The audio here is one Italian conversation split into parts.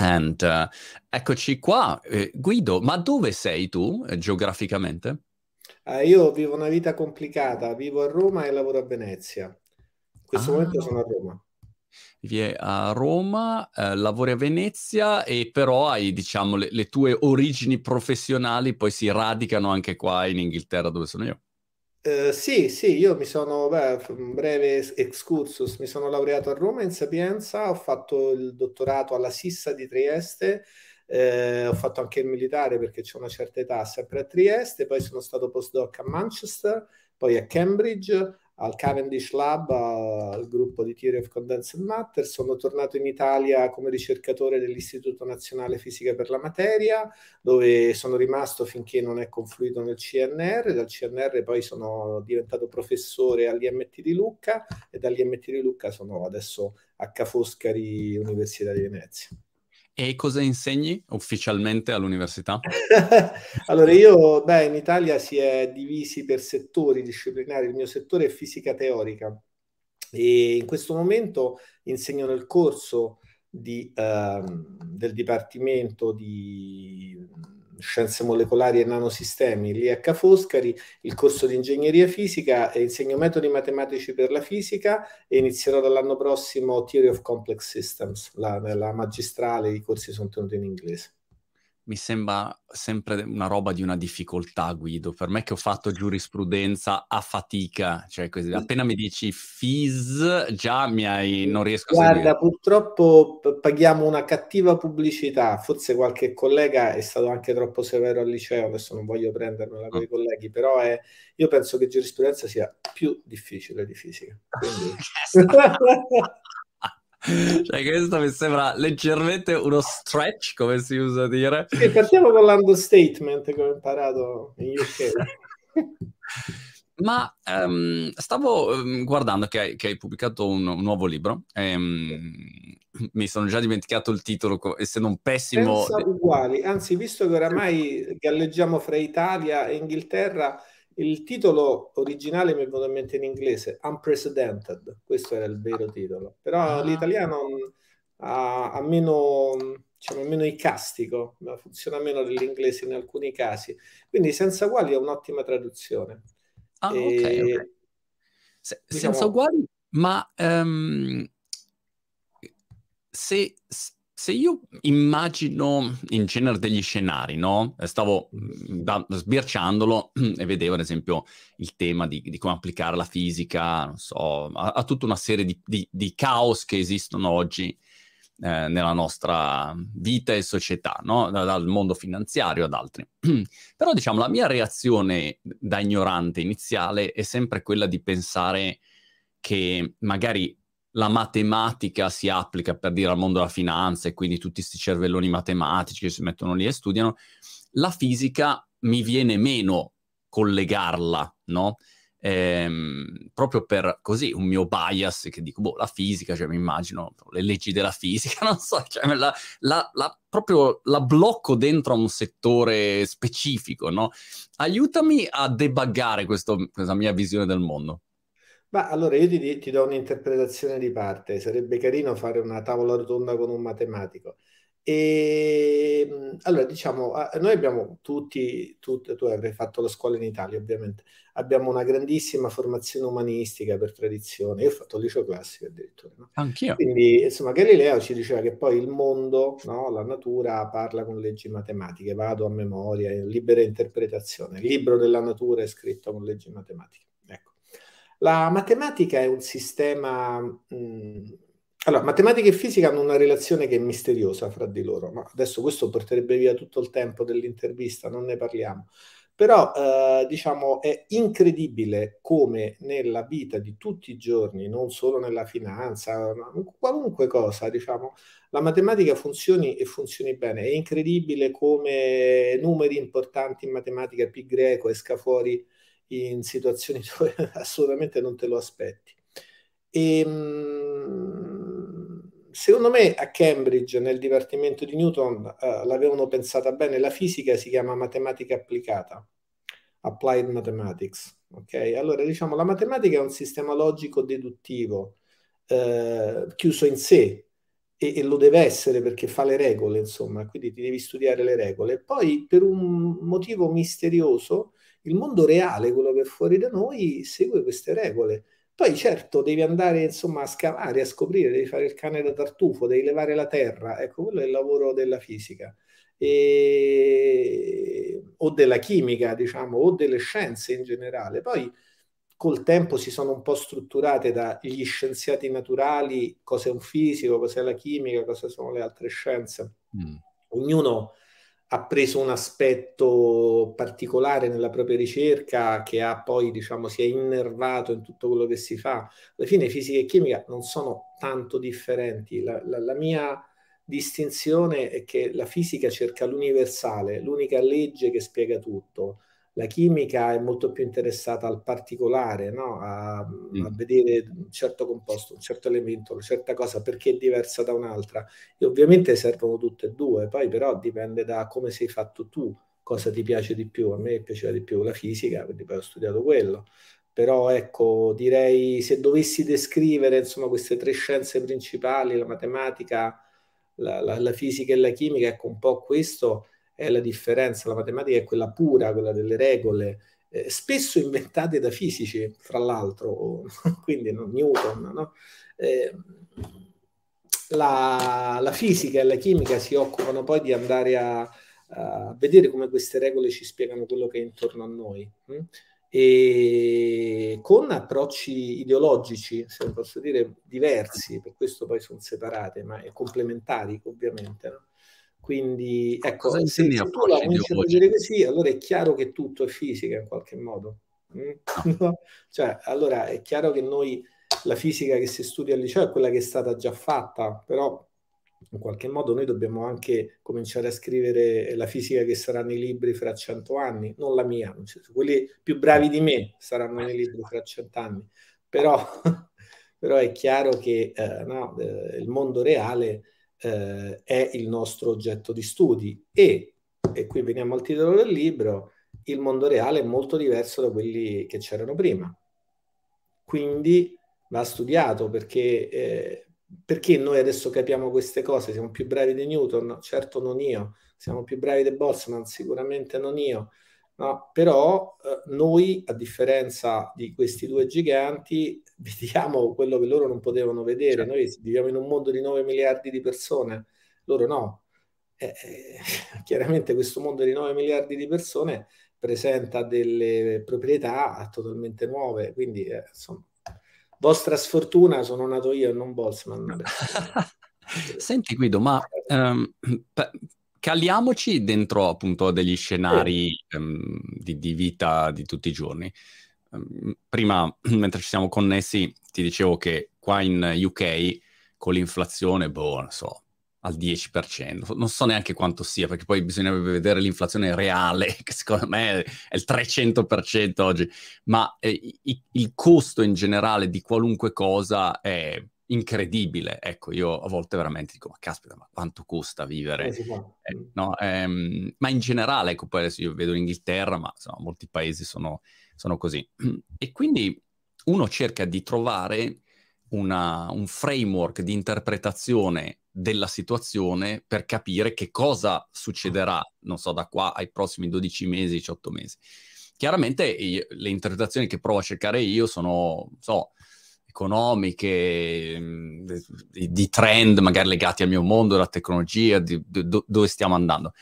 And uh, eccoci qua. Eh, Guido, ma dove sei tu eh, geograficamente? Uh, io vivo una vita complicata, vivo a Roma e lavoro a Venezia. In questo ah. momento sono a Roma. Vivi a Roma, eh, lavori a Venezia e però hai, diciamo, le, le tue origini professionali poi si radicano anche qua in Inghilterra dove sono io. Uh, sì, sì, io mi sono, beh, un breve excursus, mi sono laureato a Roma in Sapienza, ho fatto il dottorato alla Sissa di Trieste, eh, ho fatto anche il militare perché c'è una certa età sempre a Trieste, poi sono stato postdoc a Manchester, poi a Cambridge, al Cavendish Lab, al gruppo di Theory of Condensed Matter. Sono tornato in Italia come ricercatore dell'Istituto Nazionale Fisica per la Materia, dove sono rimasto finché non è confluito nel CNR. Dal CNR poi sono diventato professore all'IMT di Lucca e dall'IMT di Lucca sono adesso a Ca' Foscari, Università di Venezia. E cosa insegni ufficialmente all'università? allora, io, beh, in Italia si è divisi per settori disciplinari. Il mio settore è fisica teorica e in questo momento insegno nel corso di, uh, del Dipartimento di Scienze Molecolari e Nanosistemi Ca' Foscari, il corso di Ingegneria Fisica e insegno metodi matematici per la fisica e inizierò dall'anno prossimo Theory of Complex Systems, la, la magistrale, i corsi sono tenuti in inglese mi sembra sempre una roba di una difficoltà, Guido. Per me che ho fatto giurisprudenza a fatica, cioè così, appena mi dici FIS, già mi hai, non riesco Guarda, a Guarda, purtroppo paghiamo una cattiva pubblicità, forse qualche collega è stato anche troppo severo al liceo, adesso non voglio prendermela con i mm. colleghi, però è, io penso che giurisprudenza sia più difficile di fisica. Quindi... cioè, questo mi sembra leggermente uno stretch, come si usa dire. Sì, partiamo con l'understatement che ho imparato in UK. Ma um, stavo um, guardando che hai, che hai pubblicato un, un, nuovo libro. E, um, mi sono già dimenticato il titolo, essendo un pessimo. Senza uguali, anzi, visto che oramai galleggiamo fra Italia e Inghilterra, il titolo originale mi è venuto in mente in inglese, Unprecedented, questo era il vero titolo, però ah. l'italiano ha, ha meno, diciamo, meno icastico, funziona meno dell'inglese in alcuni casi, quindi senza uguali è un'ottima traduzione. Ah, e, ok, okay. Se, diciamo, senza uguali, ma um, se se io immagino in genere degli scenari, no? Stavo mm, da, sbirciandolo e vedevo, ad esempio, il tema di, di come applicare la fisica, non so, a, a tutta una serie di, di, di, caos che esistono oggi eh, nella nostra vita e società, no? Da, dal mondo finanziario ad altri. Però, diciamo, la mia reazione da ignorante iniziale è sempre quella di pensare che magari la matematica si applica per dire al mondo della finanza e quindi tutti questi cervelloni matematici che si mettono lì e studiano, la fisica mi viene meno collegarla, no? Ehm, proprio per così un mio bias che dico, boh, la fisica, cioè mi immagino le leggi della fisica, non so, cioè la, la, la, proprio la blocco dentro a un settore specifico, no? Aiutami a debuggare questo, questa mia visione del mondo. Ma allora io ti, ti do un'interpretazione di parte, sarebbe carino fare una tavola rotonda con un matematico. E allora diciamo, noi abbiamo tutti, tutti, tu avrai fatto la scuola in Italia ovviamente, abbiamo una grandissima formazione umanistica per tradizione, io ho fatto il liceo classico addirittura. No? Anch'io. Quindi insomma Galileo ci diceva che poi il mondo, no, la natura parla con leggi matematiche, vado a memoria, libera interpretazione, il libro della natura è scritto con leggi matematiche. La matematica è un sistema... Mh, mm, allora, matematica e fisica hanno una relazione che è misteriosa fra di loro, ma adesso questo porterebbe via tutto il tempo dell'intervista, non ne parliamo. Però, eh, diciamo, è incredibile come nella vita di tutti i giorni, non solo nella finanza, qualunque cosa, diciamo, la matematica funzioni e funzioni bene. È incredibile come numeri importanti in matematica, pi greco, esca fuori in situazioni dove assolutamente non te lo aspetti. E, ehm, secondo me a Cambridge, nel dipartimento di Newton, uh, l'avevano pensata bene, la fisica si chiama matematica applicata, applied mathematics. Ok, allora diciamo la matematica è un sistema logico deduttivo eh, chiuso in sé, e, e, lo deve essere perché fa le regole, insomma, quindi ti devi studiare le regole. Poi per un motivo misterioso il mondo reale, quello che è fuori da noi, segue queste regole. Poi certo devi andare insomma a scavare, a scoprire, devi fare il cane da tartufo, devi levare la terra, ecco quello è il lavoro della fisica e... o della chimica, diciamo, o delle scienze in generale. Poi col tempo si sono un po' strutturate dagli scienziati naturali, cosa è un fisico, cosa è la chimica, cosa sono le altre scienze. Mm. Ognuno ha preso un aspetto particolare nella propria ricerca che ha poi, diciamo, si è innervato in tutto quello che si fa. Alla fine fisica e chimica non sono tanto differenti. La, la, la mia distinzione è che la fisica cerca l'universale, l'unica legge che spiega tutto. La chimica è molto più interessata al particolare, no? a, mm. a, vedere un certo composto, un certo elemento, una certa cosa perché è diversa da un'altra. E ovviamente servono tutte e due, poi però dipende da come sei fatto tu, cosa ti piace di più. A me piaceva di più la fisica, quindi poi ho studiato quello. Però ecco, direi se dovessi descrivere insomma, queste tre scienze principali, la matematica, la, la, la fisica e la chimica, ecco un po' questo è la differenza, la matematica è quella pura, quella delle regole, eh, spesso inventate da fisici, fra l'altro, quindi no, Newton, no? eh, la, la, fisica e la chimica si occupano poi di andare a, a, vedere come queste regole ci spiegano quello che è intorno a noi. Hm? E con approcci ideologici, se posso dire, diversi, per questo poi sono separate, ma complementari ovviamente. No? Quindi, ecco, Cosa se, se tu la cominci a vedere così, allora è chiaro che tutto è fisica in qualche modo. Mm? No? cioè, allora è chiaro che noi la fisica che si studia al liceo è quella che è stata già fatta, però in qualche modo noi dobbiamo anche cominciare a scrivere la fisica che sarà nei libri fra cento anni, non la mia, quelli più bravi di me saranno nei libri fra cent'anni, però, però è chiaro che eh, no, eh, il mondo reale eh, è il nostro oggetto di studi. E, e qui veniamo al titolo del libro, il mondo reale è molto diverso da quelli che c'erano prima. Quindi va studiato perché, eh, perché noi adesso capiamo queste cose, siamo più bravi di Newton, certo non io, siamo più bravi di Boltzmann, sicuramente non io, no? però eh, noi, a differenza di questi due giganti, vediamo quello che loro non potevano vedere. Certo. Noi viviamo in un mondo di 9 miliardi di persone, loro no. Eh, eh, chiaramente questo mondo di 9 miliardi di persone presenta delle proprietà totalmente nuove, quindi eh, insomma, vostra sfortuna sono nato io e non Boltzmann. Senti Guido, ma um, caliamoci dentro appunto degli scenari um, di, di, vita di tutti i giorni. Ehm, prima, mentre ci siamo connessi, ti dicevo che qua in UK con l'inflazione, boh, non so, al 10%, non so neanche quanto sia, perché poi bisognerebbe vedere l'inflazione reale, che secondo me è il 300% oggi, ma eh, il costo in generale di qualunque cosa è incredibile. Ecco, io a volte veramente dico, ma caspita, ma quanto costa vivere? Eh, eh, no? ehm, ma in generale, ecco, poi adesso io vedo l'Inghilterra, ma insomma, molti paesi sono sono così. E quindi uno cerca di trovare una, un framework di interpretazione della situazione per capire che cosa succederà, non so, da qua ai prossimi 12 mesi, 18 mesi. Chiaramente io, le interpretazioni che provo a cercare io sono, so, economiche, di, di, trend magari legati al mio mondo, alla tecnologia, di, di, dove stiamo andando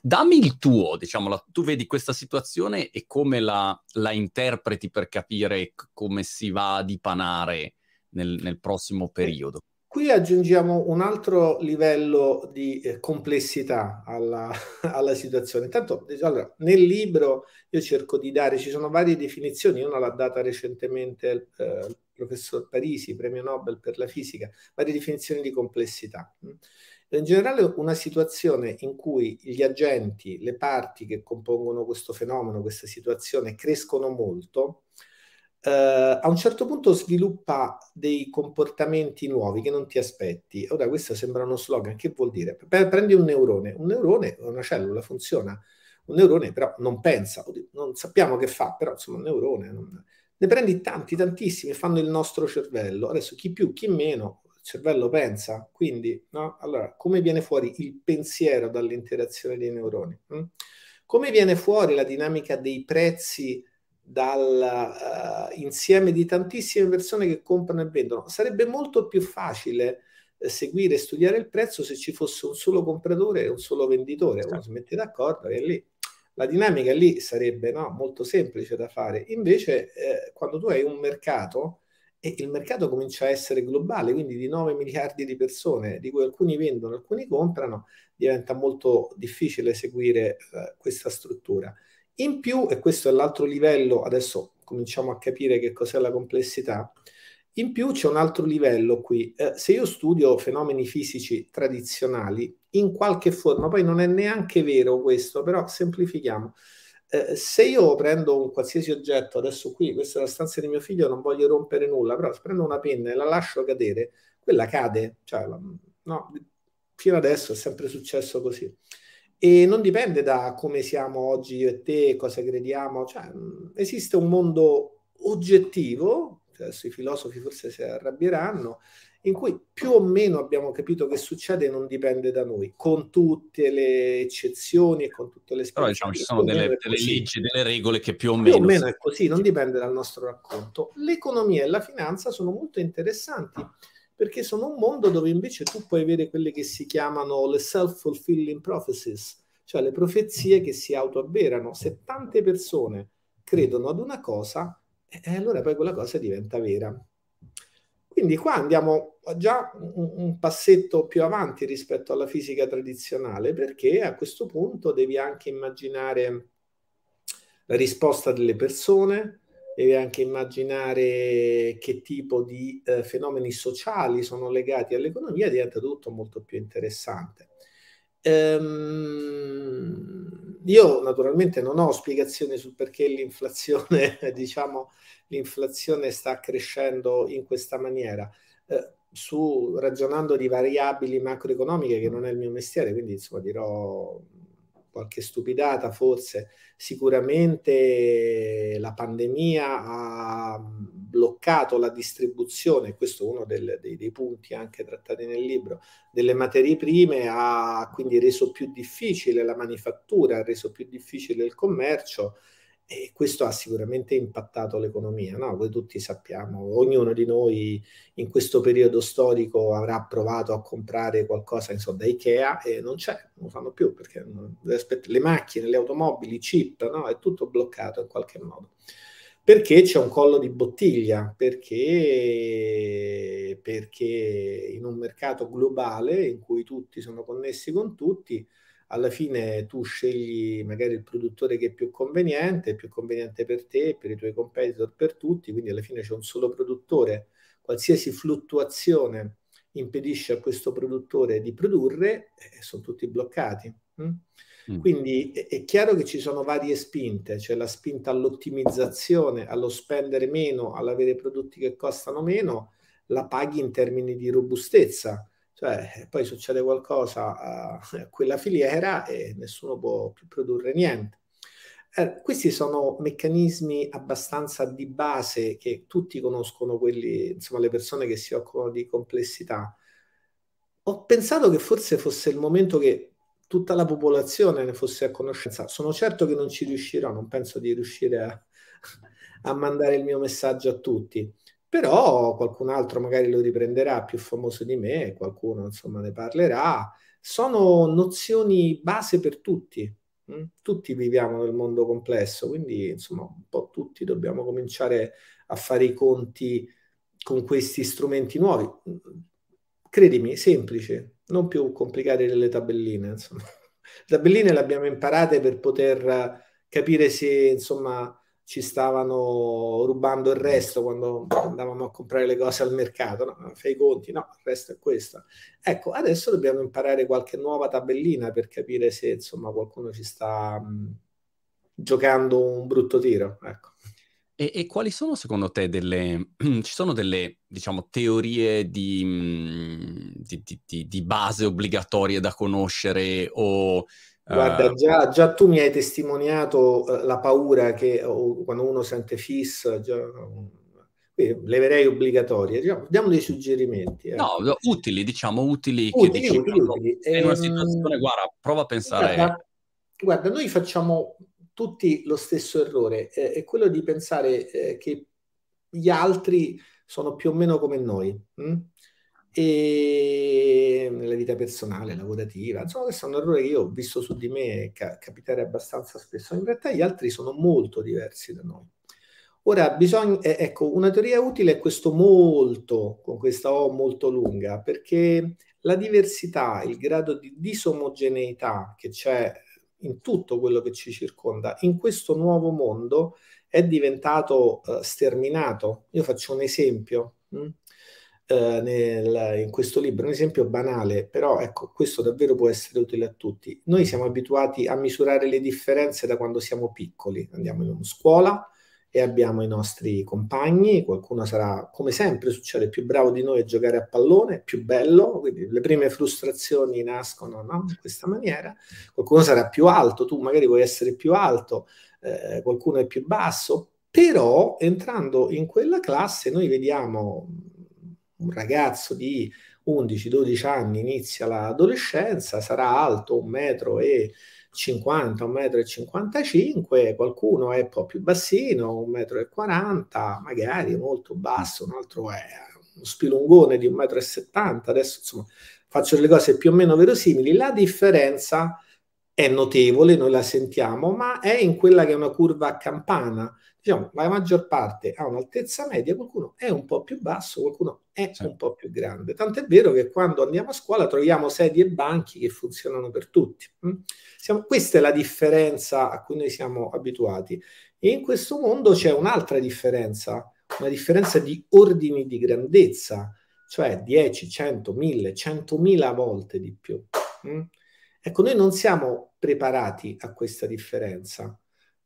dammi il tuo, diciamo, la, tu vedi questa situazione e come la, la interpreti per capire come si va a dipanare nel, nel prossimo periodo. Qui aggiungiamo un altro livello di eh, complessità alla, alla, situazione. Intanto, allora, nel libro io cerco di dare, ci sono varie definizioni, una l'ha data recentemente il, eh, il professor Parisi, premio Nobel per la fisica, varie definizioni di complessità. In generale una situazione in cui gli agenti, le parti che compongono questo fenomeno, questa situazione, crescono molto, eh, a un certo punto sviluppa dei comportamenti nuovi che non ti aspetti. Ora questo sembra uno slogan, che vuol dire? Prendi un neurone, un neurone è una cellula, funziona, un neurone però non pensa, non sappiamo che fa, però insomma un neurone... Non... Ne prendi tanti, tantissimi, fanno il nostro cervello. Adesso chi più, chi meno, il cervello pensa, quindi, no? Allora, come viene fuori il pensiero dall'interazione dei neuroni? Hm? Come viene fuori la dinamica dei prezzi dal uh, insieme di tantissime persone che comprano e vendono? Sarebbe molto più facile eh, seguire e studiare il prezzo se ci fosse un solo compratore e un solo venditore, uno si mette d'accordo e lì la dinamica lì sarebbe no, molto semplice da fare. Invece, eh, quando tu hai un mercato e il mercato comincia a essere globale, quindi di 9 miliardi di persone, di cui alcuni vendono, alcuni comprano, diventa molto difficile seguire eh, questa struttura. In più, e questo è l'altro livello, adesso cominciamo a capire che cos'è la complessità, in più c'è un altro livello qui. Eh, se io studio fenomeni fisici tradizionali, in qualche forma, poi non è neanche vero questo, però semplifichiamo, eh, se io prendo un qualsiasi oggetto, adesso qui, questa è la stanza di mio figlio, non voglio rompere nulla, però se prendo una penna e la lascio cadere, quella cade, cioè, no, fino adesso è sempre successo così. E non dipende da come siamo oggi io e te, cosa crediamo, cioè, esiste un mondo oggettivo, adesso i filosofi forse si arrabbieranno, in cui più o meno abbiamo capito che succede non dipende da noi, con tutte le eccezioni e con tutte le Però diciamo ci sono delle, delle leggi, delle regole che più o meno... Più o meno è così, non dipende dal nostro racconto. L'economia e la finanza sono molto interessanti perché sono un mondo dove invece tu puoi avere quelle che si chiamano le self-fulfilling prophecies, cioè le profezie che si autoavverano. Se tante persone credono ad una cosa, eh, allora poi quella cosa diventa vera. Quindi qua andiamo già un, un, passetto più avanti rispetto alla fisica tradizionale, perché a questo punto devi anche immaginare la risposta delle persone, devi anche immaginare che tipo di eh, fenomeni sociali sono legati all'economia, diventa tutto molto più interessante. Ehm, io naturalmente non ho spiegazioni sul perché l'inflazione, diciamo, l'inflazione sta crescendo in questa maniera. Eh, su, ragionando di variabili macroeconomiche, che non è il mio mestiere, quindi insomma dirò qualche stupidata forse, sicuramente la pandemia ha bloccato la distribuzione, questo è uno del, dei, dei, punti anche trattati nel libro, delle materie prime, ha quindi reso più difficile la manifattura, ha reso più difficile il commercio e questo ha sicuramente impattato l'economia, no? Voi tutti sappiamo, ognuno di noi in questo periodo storico avrà provato a comprare qualcosa insomma, da Ikea e non c'è, non lo fanno più perché le macchine, le automobili, i chip, no? È tutto bloccato in qualche modo. Perché c'è un collo di bottiglia? Perché, perché in un mercato globale in cui tutti sono connessi con tutti, alla fine tu scegli magari il produttore che è più conveniente, più conveniente per te, per i tuoi competitor, per tutti, quindi alla fine c'è un solo produttore, qualsiasi fluttuazione impedisce a questo produttore di produrre, eh, sono tutti bloccati. Hm? Mm. Quindi è, è, chiaro che ci sono varie spinte, c'è la spinta all'ottimizzazione, allo spendere meno, all'avere prodotti che costano meno, la paghi in termini di robustezza cioè, poi succede qualcosa a, quella filiera e nessuno può più produrre niente. Eh, questi sono meccanismi abbastanza di base che tutti conoscono, quelli, insomma, le persone che si occupano di complessità. Ho pensato che forse fosse il momento che tutta la popolazione ne fosse a conoscenza. Sono certo che non ci riuscirò, non penso di riuscire a, a mandare il mio messaggio a tutti però qualcun altro magari lo riprenderà più famoso di me, qualcuno insomma ne parlerà. Sono nozioni base per tutti. Hm? Tutti viviamo nel mondo complesso, quindi insomma un po' tutti dobbiamo cominciare a fare i conti con questi strumenti nuovi. Credimi, semplici, non più complicati delle tabelline. Insomma. Le tabelline le abbiamo imparate per poter capire se insomma ci stavano rubando il resto quando andavamo a comprare le cose al mercato, no? fai i conti, no, il resto è questo. Ecco, adesso dobbiamo imparare qualche nuova tabellina per capire se insomma qualcuno ci sta mh, giocando un brutto tiro. Ecco. E, e, quali sono secondo te delle, ci sono delle, diciamo, teorie di, di, di, di base obbligatorie da conoscere o Guarda, uh, già, già, tu mi hai testimoniato uh, la paura che uh, quando uno sente FIS, già, leverei obbligatorie, diciamo, diamo dei suggerimenti. Ecco. No, utili, diciamo, utili, utili diciamo, utili, utili. in una ehm, situazione, guarda, prova a pensare... Guarda, guarda noi facciamo tutti lo stesso errore, eh, è quello di pensare eh, che gli altri sono più o meno come noi. Hm? E nella vita personale, lavorativa, insomma, questo è un errore che io ho visto su di me ca- capitare abbastanza spesso. In realtà gli altri sono molto diversi da noi. Ora, bisogna, eh, ecco, una teoria utile è questo molto, con questa O molto lunga, perché la diversità, il grado di disomogeneità che c'è in tutto quello che ci circonda, in questo nuovo mondo è diventato uh, sterminato. Io faccio un esempio. Hm? Uh, nel, in questo libro, un esempio banale, però ecco, questo davvero può essere utile a tutti. Noi siamo abituati a misurare le differenze da quando siamo piccoli, andiamo in scuola, e abbiamo i nostri compagni, qualcuno sarà, come sempre succede, più bravo di noi a giocare a pallone, più bello, quindi le prime frustrazioni nascono no? in questa maniera, qualcuno sarà più alto, tu magari vuoi essere più alto, eh, qualcuno è più basso, però entrando in quella classe noi vediamo un ragazzo di 11-12 anni, inizia l'adolescenza, sarà alto un metro e 50, 1,55 m, qualcuno è un po' più bassino, 1,40 m, magari molto basso, un altro è uno spilungone di 1,70 m, adesso insomma faccio delle cose più o meno verosimili, la differenza è notevole, noi la sentiamo, ma è in quella che è una curva a campana, diciamo, la maggior parte ha un'altezza media, qualcuno è un po' più basso, qualcuno è sì. un po' più grande. Tant'è vero che quando andiamo a scuola troviamo sedie e banchi che funzionano per tutti. Mm? Siamo, questa è la differenza a cui noi siamo abituati. E in questo mondo c'è un'altra differenza, una differenza di ordini di grandezza, cioè 10, 100, 1000, 100.000 volte di più. Mm? Ecco, noi non siamo preparati a questa differenza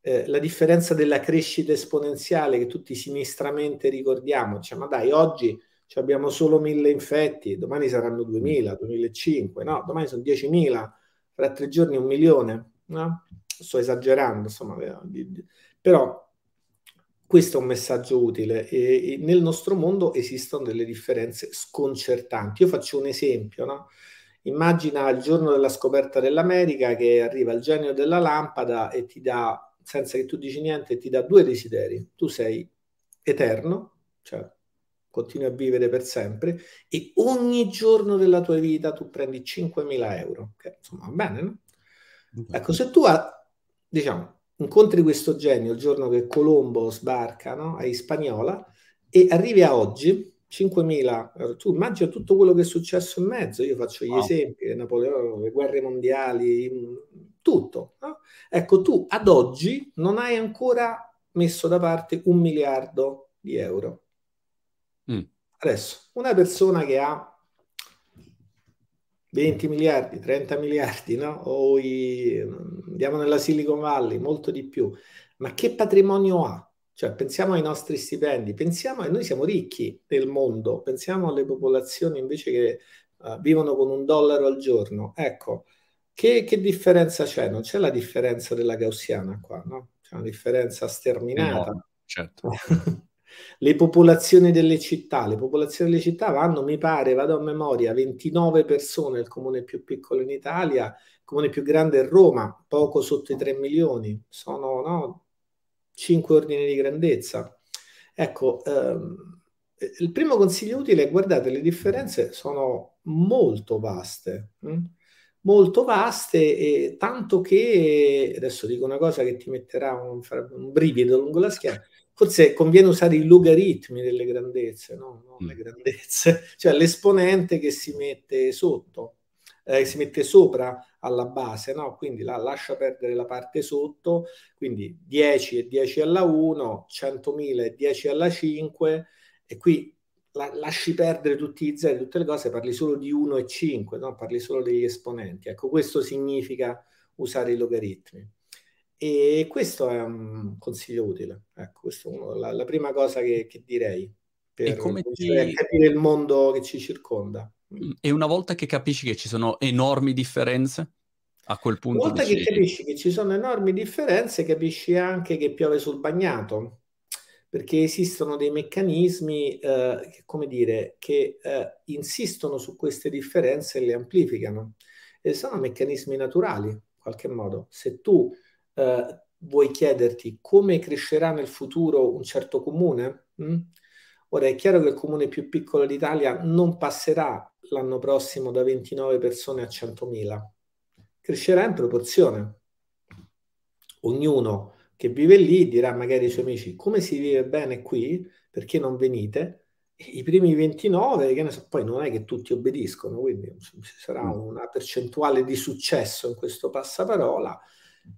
eh, la differenza della crescita esponenziale che tutti sinistramente ricordiamo, cioè, ma dai, oggi abbiamo solo mille infetti, domani saranno 2000, 2005, no, domani sono 10.000, fra tre giorni un milione, no? Sto esagerando, insomma, però questo è un messaggio utile e nel nostro mondo esistono delle differenze sconcertanti. Io faccio un esempio, no? Immagina il giorno della scoperta dell'America che arriva il genio della lampada e ti dà senza che tu dici niente, ti dà due desideri. Tu sei eterno, cioè continui a vivere per sempre, e ogni giorno della tua vita tu prendi 5.000 euro. Che insomma va bene, no? Ecco, se tu diciamo, incontri questo genio il giorno che Colombo sbarca no? a Hispagnola e arrivi a oggi, 5.000 euro, tu immagina tutto quello che è successo in mezzo, io faccio gli wow. esempi, Napoleone, le guerre mondiali, tutto. No? Ecco, tu ad oggi non hai ancora messo da parte un miliardo di euro. Mm. Adesso, una persona che ha 20 miliardi, 30 miliardi, no? O i, andiamo nella Silicon Valley, molto di più. Ma che patrimonio ha? Cioè, pensiamo ai nostri stipendi, pensiamo a noi siamo ricchi nel mondo, pensiamo alle popolazioni invece che uh, vivono con un dollaro al giorno. Ecco, che, che, differenza c'è? Non c'è la differenza della gaussiana qua, no? C'è una differenza sterminata. No, certo. le popolazioni delle città, le popolazioni delle città vanno, mi pare, vado a memoria, 29 persone, il comune più piccolo in Italia, il comune più grande è Roma, poco sotto i 3 milioni, sono no, 5 ordini di grandezza. Ecco, ehm, il primo consiglio utile è guardate, le differenze sono molto vaste. Hm? molto vaste, e tanto che, adesso dico una cosa che ti metterà un, un brivido lungo la schiena, forse conviene usare i logaritmi delle grandezze, no? non le mm. grandezze, cioè l'esponente che si mette sotto, eh, si mette sopra alla base, no? quindi la, lascia perdere la parte sotto, quindi 10 e 10 alla 1, 100.000 e 10 alla 5, e qui la, lasci perdere tutti i zeri, tutte le cose, parli solo di 1 e 5, no? parli solo degli esponenti. Ecco, questo significa usare i logaritmi. E questo è un consiglio utile. Ecco, questa è la, la, prima cosa che, che direi per ti... capire il mondo che ci circonda. Mm, e una volta che capisci che ci sono enormi differenze, a quel punto... Una volta dici... che capisci che ci sono enormi differenze, capisci anche che piove sul bagnato perché esistono dei meccanismi, eh, come dire, che eh, insistono su queste differenze e le amplificano. E sono meccanismi naturali, in qualche modo. Se tu eh, vuoi chiederti come crescerà nel futuro un certo comune, mh? Ora è chiaro che il comune più piccolo d'Italia non passerà l'anno prossimo da 29 persone a 100.000, crescerà in proporzione. Ognuno che vive lì dirà magari ai suoi amici come si vive bene qui, perché non venite? I primi 29, che ne so, poi non è che tutti obbediscono, quindi ci sarà mm. una percentuale di successo in questo passaparola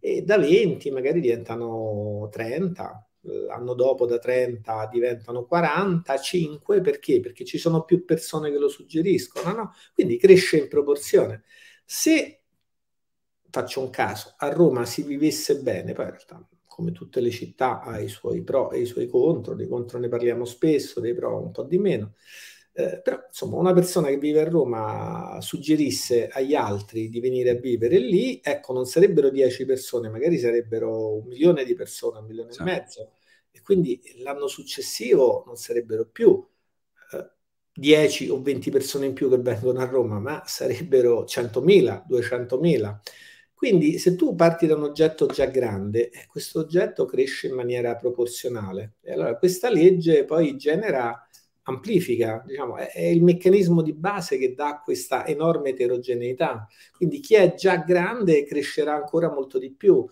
e da 20 magari diventano 30, l'anno dopo da 30 diventano 45, perché? Perché ci sono più persone che lo suggeriscono, no? Quindi cresce in proporzione. Se, faccio un caso, a Roma si vivesse bene, poi in realtà come tutte le città, ha i suoi pro e i suoi contro, dei contro ne parliamo spesso, dei pro un po' di meno. Eh, però insomma una persona che vive a Roma suggerisse agli altri di venire a vivere lì, ecco non sarebbero 10 persone, magari sarebbero un milione di persone, un milione sì. e mezzo e quindi l'anno successivo non sarebbero più eh, 10 o 20 persone in più che vengono a Roma, ma sarebbero 100.000, 200.000. Quindi se tu parti da un oggetto già grande, eh, questo oggetto cresce in maniera proporzionale. E allora questa legge poi genera, amplifica, diciamo, è, è il meccanismo di base che dà questa enorme eterogeneità. Quindi chi è già grande crescerà ancora molto di più.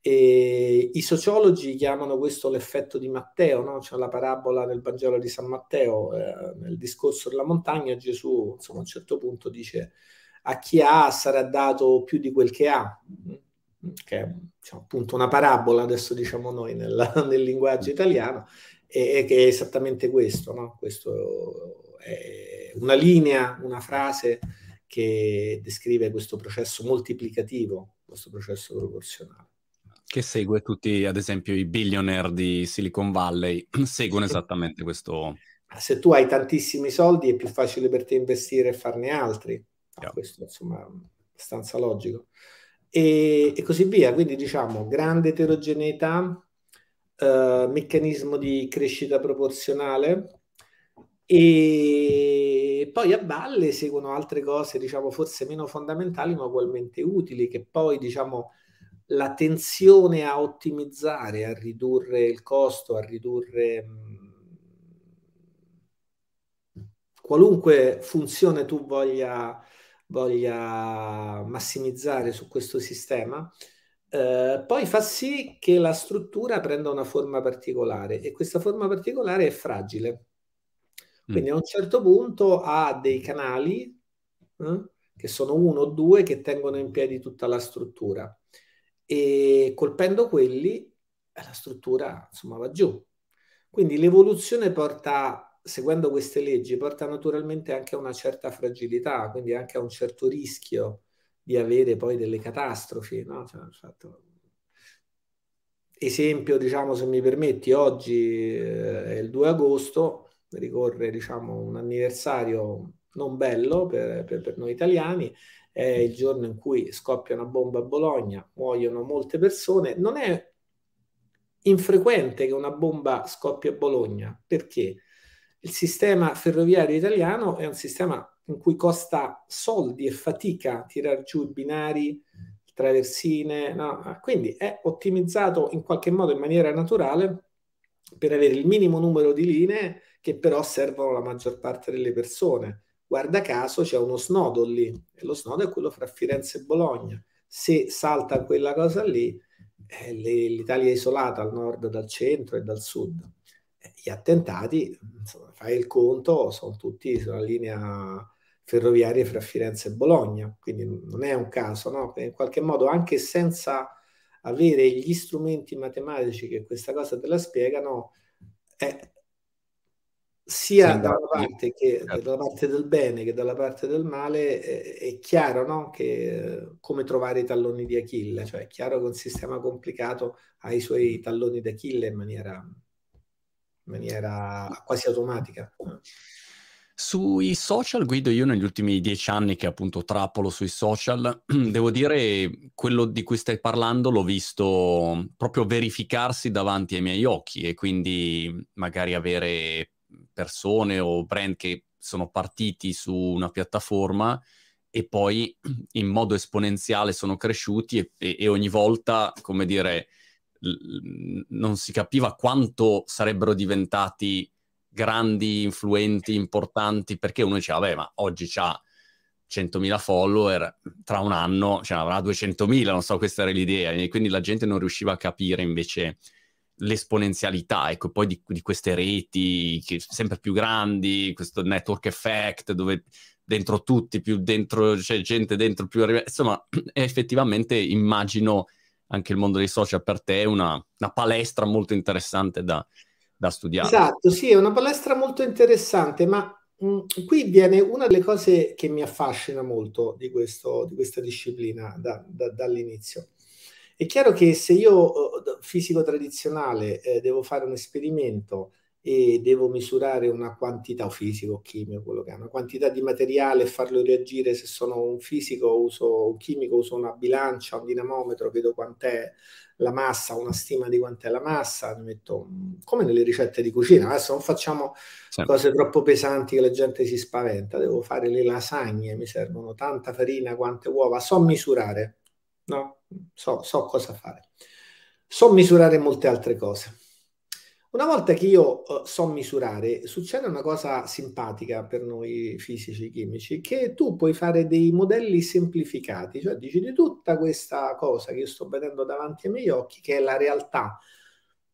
E I sociologi chiamano questo l'effetto di Matteo, no? c'è la parabola nel Vangelo di San Matteo, eh, nel discorso della montagna, Gesù insomma, a un certo punto dice a chi ha sarà dato più di quel che ha, che è diciamo, appunto una parabola, adesso diciamo noi nel, nel linguaggio italiano, e, che è esattamente questo, no? questo è una linea, una frase che descrive questo processo moltiplicativo, questo processo proporzionale. Che segue tutti, ad esempio, i billionaire di Silicon Valley, seguono esattamente questo. Se tu hai tantissimi soldi è più facile per te investire e farne altri No, questo insomma è abbastanza logico. E, e, così via. Quindi diciamo grande eterogeneità, eh, meccanismo di crescita proporzionale. E poi a valle seguono altre cose, diciamo forse meno fondamentali ma ugualmente utili, che poi diciamo la tensione a ottimizzare, a ridurre il costo, a ridurre qualunque funzione tu voglia voglia massimizzare su questo sistema, eh, poi fa sì che la struttura prenda una forma particolare e questa forma particolare è fragile. Quindi mm. a un certo punto ha dei canali, eh, che sono uno o due, che tengono in piedi tutta la struttura e colpendo quelli la struttura insomma va giù. Quindi l'evoluzione porta seguendo queste leggi porta naturalmente anche a una certa fragilità, quindi anche a un certo rischio di avere poi delle catastrofi. No? Cioè, fatto... Esempio, diciamo, se mi permetti, oggi eh, è il 2 agosto, ricorre diciamo, un anniversario non bello per, per, per noi italiani, è il giorno in cui scoppia una bomba a Bologna, muoiono molte persone. Non è infrequente che una bomba scoppia a Bologna, perché? il sistema ferroviario italiano è un sistema in cui costa soldi e fatica tirare giù i binari, traversine, no? quindi è ottimizzato in qualche modo in maniera naturale per avere il minimo numero di linee che però servono la maggior parte delle persone. Guarda caso c'è uno snodo lì e lo snodo è quello fra Firenze e Bologna. Se salta quella cosa lì, eh, l'Italia è isolata al nord dal centro e dal sud gli attentati, insomma, fai il conto, sono tutti sulla linea ferroviaria fra Firenze e Bologna, quindi non è un caso, no? In qualche modo, anche senza avere gli strumenti matematici che questa cosa te la spiegano, è, sia dalla parte, che, certo. dalla parte, del bene che dalla parte del male, è, è chiaro no? che, come trovare i talloni di Achille, cioè è chiaro che un sistema complicato ha i suoi talloni d'Achille in maniera in maniera quasi automatica. Sui social, Guido, io negli ultimi dieci anni che appunto trappolo sui social, devo dire quello di cui stai parlando l'ho visto proprio verificarsi davanti ai miei occhi e quindi magari avere persone o brand che sono partiti su una piattaforma e poi in modo esponenziale sono cresciuti e, e, ogni volta, come dire, l- non si capiva quanto sarebbero diventati grandi, influenti, importanti, perché uno diceva, vabbè, ma oggi c'ha 100.000 follower, tra un anno ce n'avrà 200.000, non so, questa era l'idea, e quindi la gente non riusciva a capire invece l'esponenzialità, ecco, poi di, di queste reti sempre più grandi, questo network effect, dove dentro tutti, più dentro, c'è gente dentro più arriva, insomma, effettivamente immagino anche il mondo dei social per te una, una palestra molto interessante da, da studiare. Esatto, sì, è una palestra molto interessante, ma mh, mm, qui viene una delle cose che mi affascina molto di, questo, di questa disciplina da, da, dall'inizio. È chiaro che se io, fisico tradizionale, eh, devo fare un esperimento e devo misurare una quantità, o fisico o chimico, quello che è, una quantità di materiale e farlo reagire, se sono un fisico uso un chimico, uso una bilancia, un dinamometro, vedo quant'è la massa, una stima di quant'è la massa, mi metto come nelle ricette di cucina. Adesso non facciamo sì. cose troppo pesanti che la gente si spaventa. Devo fare le lasagne, mi servono tanta farina, quante uova, so misurare, no? So, so cosa fare. So misurare molte altre cose. Una volta che io uh, so misurare, succede una cosa simpatica per noi fisici chimici, che tu puoi fare dei modelli semplificati, cioè dici di tutta questa cosa che io sto vedendo davanti ai miei occhi, che è la realtà.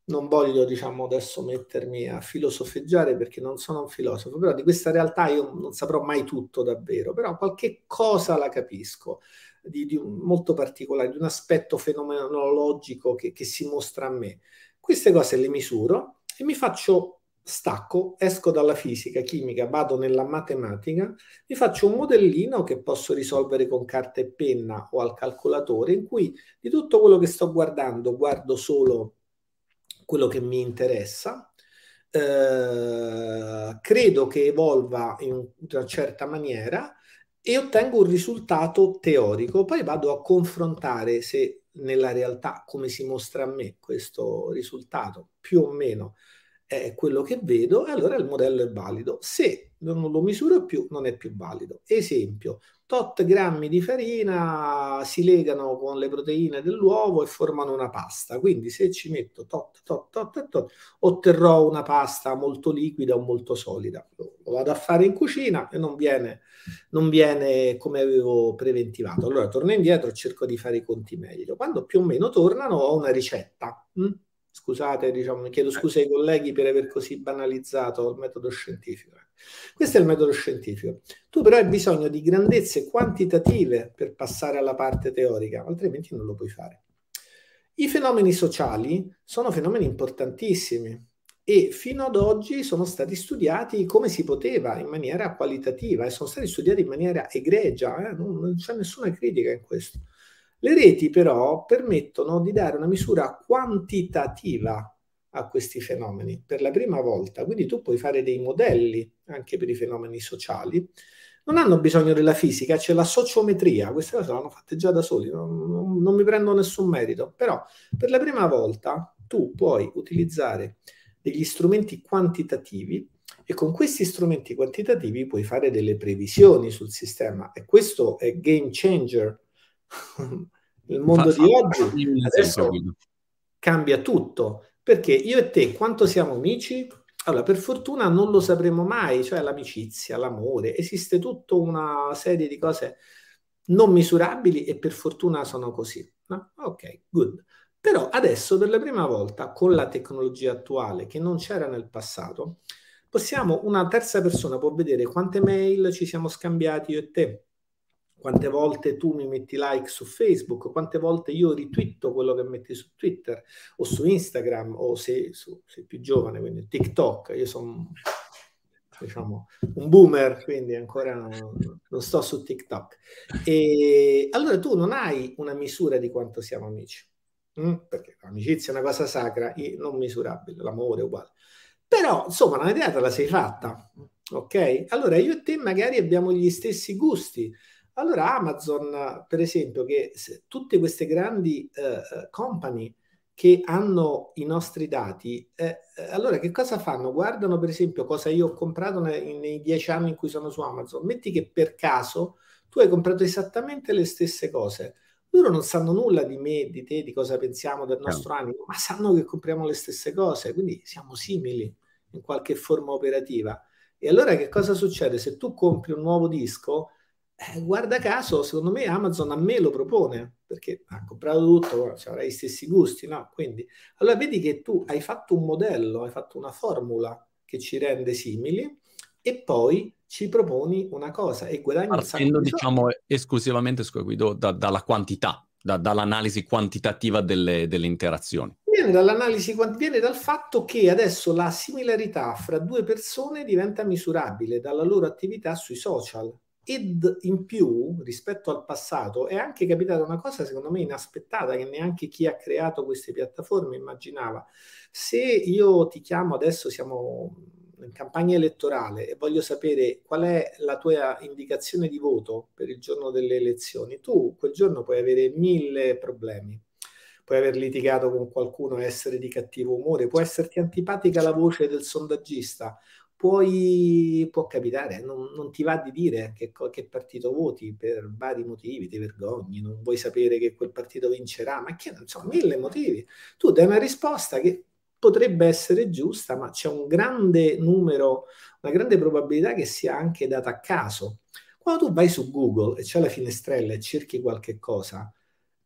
Non voglio, diciamo, adesso mettermi a filosofeggiare perché non sono un filosofo, però di questa realtà io non saprò mai tutto davvero, però qualche cosa la capisco, di, di un, molto particolare, di un aspetto fenomenologico che, che si mostra a me. Queste cose le misuro e mi faccio stacco, esco dalla fisica, chimica, vado nella matematica, mi faccio un modellino che posso risolvere con carta e penna o al calcolatore, in cui di tutto quello che sto guardando guardo solo quello che mi interessa, eh, credo che evolva in una certa maniera e ottengo un risultato teorico. Poi vado a confrontare se nella realtà come si mostra a me questo risultato, più o meno è quello che vedo, allora il modello è valido. Se non lo misuro più, non è più valido. Esempio, tot grammi di farina si legano con le proteine dell'uovo e formano una pasta. Quindi se ci metto tot, tot, tot, tot, otterrò una pasta molto liquida o molto solida. Lo, vado a fare in cucina e non viene, non viene come avevo preventivato. Allora torno indietro e cerco di fare i conti meglio. Quando più o meno tornano ho una ricetta. Hm? Scusate, diciamo, mi chiedo scusa ai colleghi per aver così banalizzato il metodo scientifico. Questo è il metodo scientifico. Tu però hai bisogno di grandezze quantitative per passare alla parte teorica, altrimenti non lo puoi fare. I fenomeni sociali sono fenomeni importantissimi e fino ad oggi sono stati studiati come si poteva in maniera qualitativa e sono stati studiati in maniera egregia, eh? non, non c'è nessuna critica in questo. Le reti però permettono di dare una misura quantitativa a questi fenomeni per la prima volta, quindi tu puoi fare dei modelli anche per i fenomeni sociali. Non hanno bisogno della fisica, c'è la sociometria, queste cose l'hanno fatte già da soli, non, non, non mi prendo nessun merito, però per la prima volta tu puoi utilizzare degli strumenti quantitativi e con questi strumenti quantitativi puoi fare delle previsioni sul sistema. E questo è game changer il mondo fa, di oggi adesso cambia tutto perché io e te quanto siamo amici? Allora, per fortuna non lo sapremo mai, cioè l'amicizia, l'amore, esiste tutta una serie di cose non misurabili e per fortuna sono così. No? Ok, good. Però adesso per la prima volta con la tecnologia attuale che non c'era nel passato, possiamo, una terza persona può vedere quante mail ci siamo scambiati io e te, quante volte tu mi metti like su Facebook, quante volte io ritwitto quello che metti su Twitter o su Instagram o se sei più giovane, quindi TikTok. Io sono diciamo, un boomer, quindi ancora non, non, sto su TikTok. E allora tu non hai una misura di quanto siamo amici, mm? perché l'amicizia è una cosa sacra, non misurabile, l'amore è uguale. Però, insomma, una idea te la sei fatta. Ok? Allora io e te magari abbiamo gli stessi gusti. Allora Amazon, per esempio, che tutte queste grandi uh, company che hanno i nostri dati, eh, allora che cosa fanno? Guardano per esempio cosa io ho comprato nei, nei dieci anni in cui sono su Amazon. Metti che per caso tu hai comprato esattamente le stesse cose. Loro non sanno nulla di me, di te, di cosa pensiamo del nostro no. animo, ma sanno che compriamo le stesse cose, quindi siamo simili in qualche forma operativa. E allora che cosa succede? Se tu compri un nuovo disco, eh, guarda caso, secondo me Amazon a me lo propone, perché ha comprato tutto, cioè, avrai gli stessi gusti, no? Quindi, allora vedi che tu hai fatto un modello, hai fatto una formula che ci rende simili e poi ci proponi una cosa e guadagni Partendo, diciamo, esclusivamente, scusa Guido, da, dalla quantità, da, dall'analisi quantitativa delle, delle interazioni. Viene dall'analisi, viene dal fatto che adesso la similarità fra due persone diventa misurabile dalla loro attività sui social. Ed in più, rispetto al passato, è anche capitata una cosa secondo me inaspettata che neanche chi ha creato queste piattaforme immaginava. Se io ti chiamo adesso, siamo in campagna elettorale e voglio sapere qual è la tua indicazione di voto per il giorno delle elezioni, tu quel giorno puoi avere mille problemi. Puoi aver litigato con qualcuno, essere di cattivo umore, può esserti antipatica la voce del sondaggista, puoi, può capitare, non, non, ti va di dire che, che, partito voti per vari motivi, ti vergogni, non vuoi sapere che quel partito vincerà, ma che insomma, mille motivi. Tu dai una risposta che potrebbe essere giusta, ma c'è un grande numero, una grande probabilità che sia anche data a caso. Quando tu vai su Google e c'è la finestrella e cerchi qualche cosa,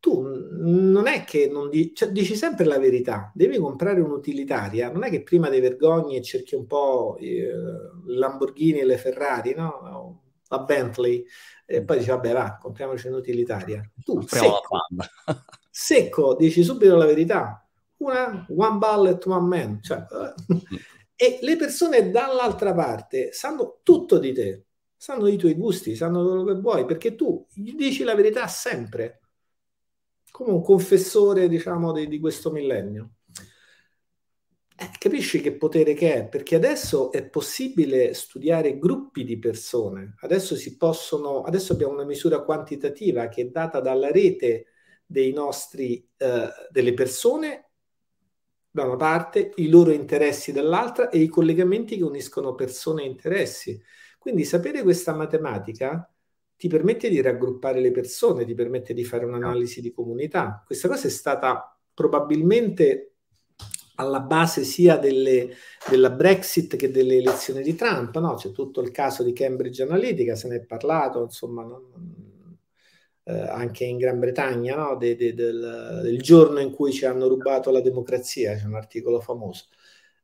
tu non è che non di, cioè, dici sempre la verità, devi comprare un'utilitaria, non è che prima ti vergogni e cerchi un po' eh, Lamborghini e le Ferrari, no? La Bentley, e poi dici vabbè va, compriamoci un'utilitaria. Tu secco, secco, dici subito la verità, una one bullet, one man. Cioè, e le persone dall'altra parte sanno tutto di te, sanno i tuoi gusti, sanno quello che vuoi, perché tu gli dici la verità sempre, come un confessore, diciamo, di, di questo millennio. Eh, capisci che potere che è? Perché adesso è possibile studiare gruppi di persone, adesso si possono, adesso abbiamo una misura quantitativa che è data dalla rete dei nostri, eh, delle persone da una parte, i loro interessi dall'altra e i collegamenti che uniscono persone e interessi. Quindi sapere questa matematica ti permette di raggruppare le persone, ti permette di fare un'analisi di comunità. Questa cosa è stata probabilmente alla base sia delle, della Brexit che delle elezioni di Trump, no? C'è tutto il caso di Cambridge Analytica, se ne è parlato, insomma, non, eh, anche in Gran Bretagna, no? de, de, del, del, giorno in cui ci hanno rubato la democrazia, c'è un articolo famoso.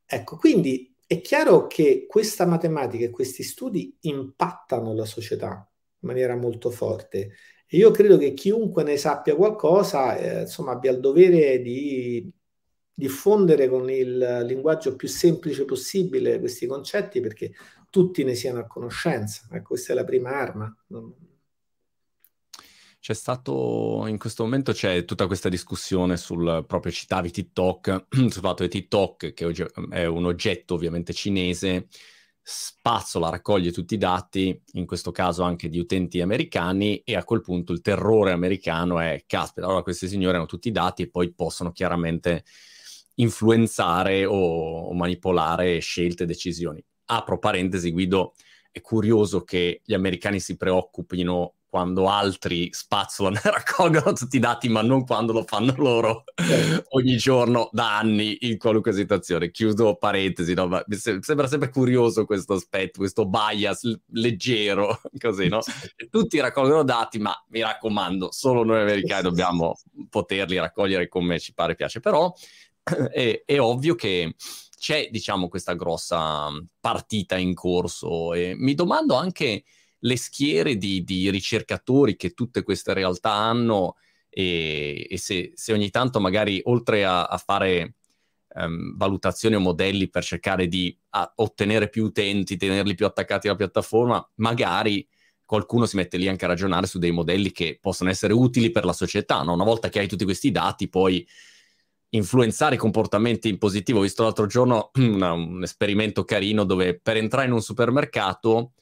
Ecco, quindi è chiaro che questa matematica e questi studi impattano la società in maniera molto forte. E io credo che chiunque ne sappia qualcosa, eh, insomma, abbia il dovere di diffondere con il linguaggio più semplice possibile questi concetti perché tutti ne siano a conoscenza. Ecco, questa è la prima arma. C'è stato, in questo momento c'è tutta questa discussione sul, proprio citavi TikTok, sul fatto che TikTok, che è un oggetto ovviamente cinese, spazzola, raccoglie tutti i dati, in questo caso anche di utenti americani, e a quel punto il terrore americano è, caspita, allora questi signori hanno tutti i dati e poi possono chiaramente influenzare o, o manipolare scelte e decisioni. Apro parentesi, Guido, è curioso che gli americani si preoccupino quando altri spazzolano e raccolgono tutti i dati, ma non quando lo fanno loro ogni giorno da anni in qualunque situazione. Chiudo parentesi, no? ma mi sembra sempre curioso questo aspetto, questo bias leggero, così, no? Tutti raccolgono dati, ma mi raccomando, solo noi americani dobbiamo poterli raccogliere come ci pare piace. Però è, è ovvio che c'è, diciamo, questa grossa partita in corso e mi domando anche le schiere di, di ricercatori che tutte queste realtà hanno e, e se, se, ogni tanto magari oltre a, a fare um, valutazioni o modelli per cercare di ottenere più utenti, tenerli più attaccati alla piattaforma, magari qualcuno si mette lì anche a ragionare su dei modelli che possono essere utili per la società. No? Una volta che hai tutti questi dati, poi influenzare i comportamenti in positivo. Ho visto l'altro giorno una, un esperimento carino dove per entrare in un supermercato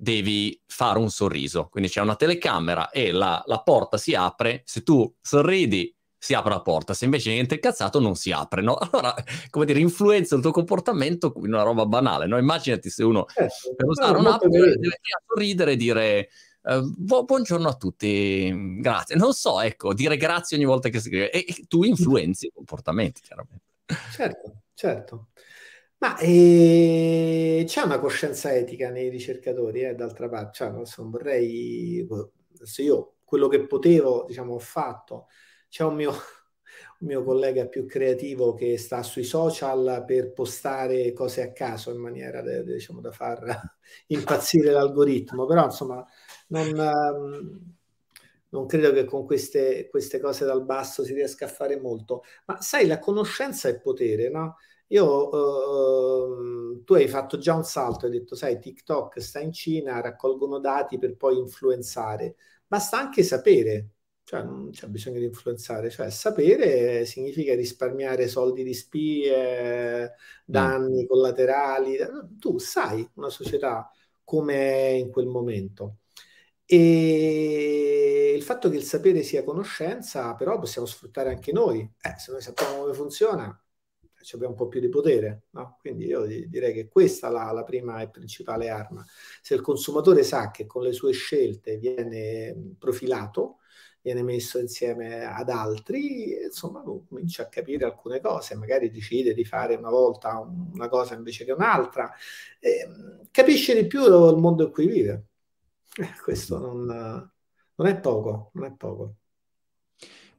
devi fare un sorriso. Quindi c'è una telecamera e la, la porta si apre, se tu sorridi si apre la porta, se invece niente incazzato non si apre, no? Allora, come dire, influenza il tuo comportamento in una roba banale, no? Immaginati se uno certo, per usare un'app deve, deve sorridere e dire uh, buongiorno a tutti, grazie. Non so, ecco, dire grazie ogni volta che scrive e, e tu influenzi i comportamenti, chiaramente. Certo, certo. Ma eh, c'è una coscienza etica nei ricercatori, eh, d'altra parte, cioè, non vorrei, se io quello che potevo, diciamo, ho fatto, c'è un mio, un mio collega più creativo che sta sui social per postare cose a caso in maniera de, de, diciamo, da far impazzire l'algoritmo, però insomma non, um, non credo che con queste, queste, cose dal basso si riesca a fare molto. Ma sai, la conoscenza è potere, no? Io, uh, tu hai fatto già un salto, hai detto, sai, TikTok sta in Cina, raccolgono dati per poi influenzare. Basta anche sapere cioè non c'è bisogno di influenzare, cioè sapere significa risparmiare soldi di spie, danni mm. collaterali, tu sai una società come è in quel momento. E il fatto che il sapere sia conoscenza, però possiamo sfruttare anche noi. Eh, se noi sappiamo come funziona, abbiamo un po' più di potere. No? Quindi io direi che questa è la, la prima e principale arma. Se il consumatore sa che con le sue scelte viene profilato, viene messo insieme ad altri, insomma, comincia a capire alcune cose, magari decide di fare una volta una cosa invece che un'altra, capisce di più il mondo in cui vive. Questo non, non è poco, non è poco.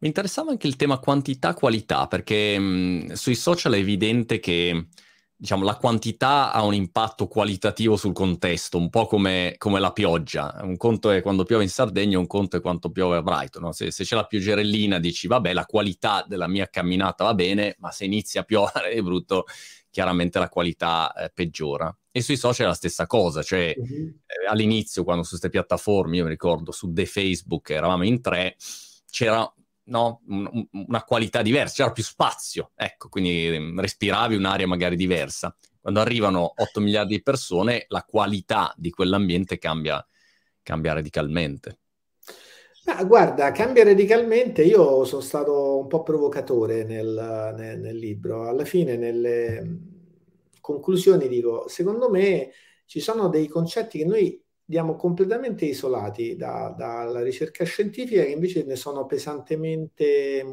Mi interessava anche il tema quantità-qualità, perché mh, sui social è evidente che diciamo, la quantità ha un impatto qualitativo sul contesto, un po' come, come, la pioggia. Un conto è quando piove in Sardegna, un conto è quanto piove a Brighton. No? Se, se, c'è la pioggerellina dici, vabbè, la qualità della mia camminata va bene, ma se inizia a piovere è brutto, chiaramente la qualità eh, peggiora. E sui social è la stessa cosa, cioè mm-hmm. eh, all'inizio quando su queste piattaforme, io mi ricordo su The Facebook eravamo in tre, c'era no? Un, una qualità diversa, c'era più spazio, ecco, quindi mm, respiravi un'aria magari diversa. Quando arrivano 8 miliardi di persone, la qualità di quell'ambiente cambia, cambia radicalmente. Ah, guarda, cambia radicalmente. Io sono stato un po' provocatore nel, nel, nel libro. Alla fine, nelle conclusioni, dico: secondo me ci sono dei concetti che noi diamo completamente isolati da, dalla ricerca scientifica che invece ne sono pesantemente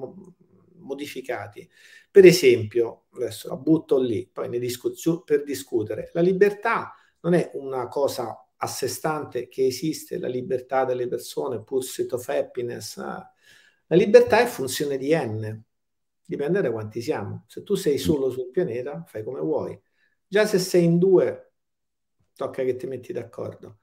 modificati. Per esempio, adesso la butto lì, poi ne discuto per discutere, la libertà non è una cosa a sé stante che esiste, la libertà delle persone, pursuit of happiness. La libertà è funzione di n, dipende da quanti siamo. Se tu sei solo sul pianeta, fai come vuoi. Già se sei in due, tocca che ti metti d'accordo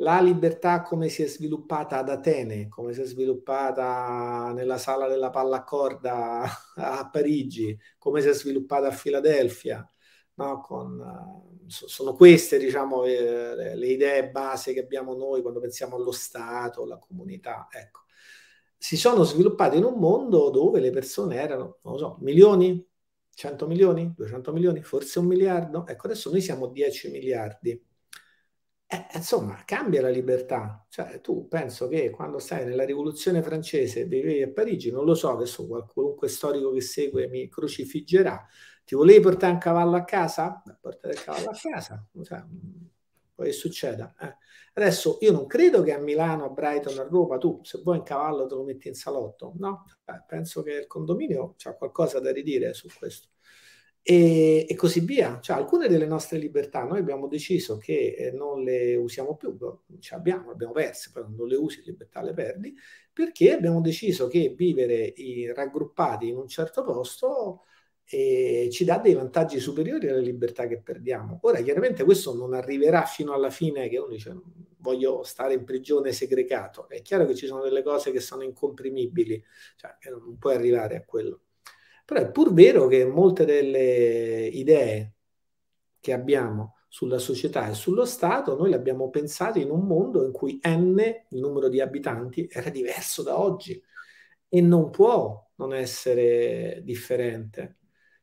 la libertà come si è sviluppata ad Atene, come si è sviluppata nella sala della palla a Parigi, come si è sviluppata a Filadelfia, no? Con, uh, sono queste diciamo, eh, le idee base che abbiamo noi quando pensiamo allo Stato, alla comunità. Ecco. Si sono sviluppate in un mondo dove le persone erano, non lo so, milioni, 100 milioni, 200 milioni, forse un miliardo. Ecco, adesso noi siamo 10 miliardi eh, insomma, cambia la libertà. Cioè, tu penso che quando stai nella rivoluzione francese vivevi a Parigi, non lo so, adesso qualunque storico che segue mi crocifiggerà. Ti volevi portare un cavallo a casa? Portare il cavallo a casa. Cioè, poi che succeda? Eh. Adesso io non credo che a Milano, a Brighton, a Roma, tu se vuoi un cavallo te lo metti in salotto, no? Eh, penso che il condominio ha qualcosa da ridire su questo e, e, così via. Cioè, alcune delle nostre libertà noi abbiamo deciso che eh, non le usiamo più, ce abbiamo, abbiamo perse, poi non le usi, libertà le perdi, perché abbiamo deciso che vivere in, raggruppati in un certo posto eh, ci dà dei vantaggi superiori alle libertà che perdiamo. Ora, chiaramente questo non arriverà fino alla fine che uno dice voglio stare in prigione segregato. È chiaro che ci sono delle cose che sono incomprimibili, cioè non puoi arrivare a quello però è pur vero che molte delle idee che abbiamo sulla società e sullo Stato, noi le abbiamo pensate in un mondo in cui n, il numero di abitanti, era diverso da oggi e non può non essere differente.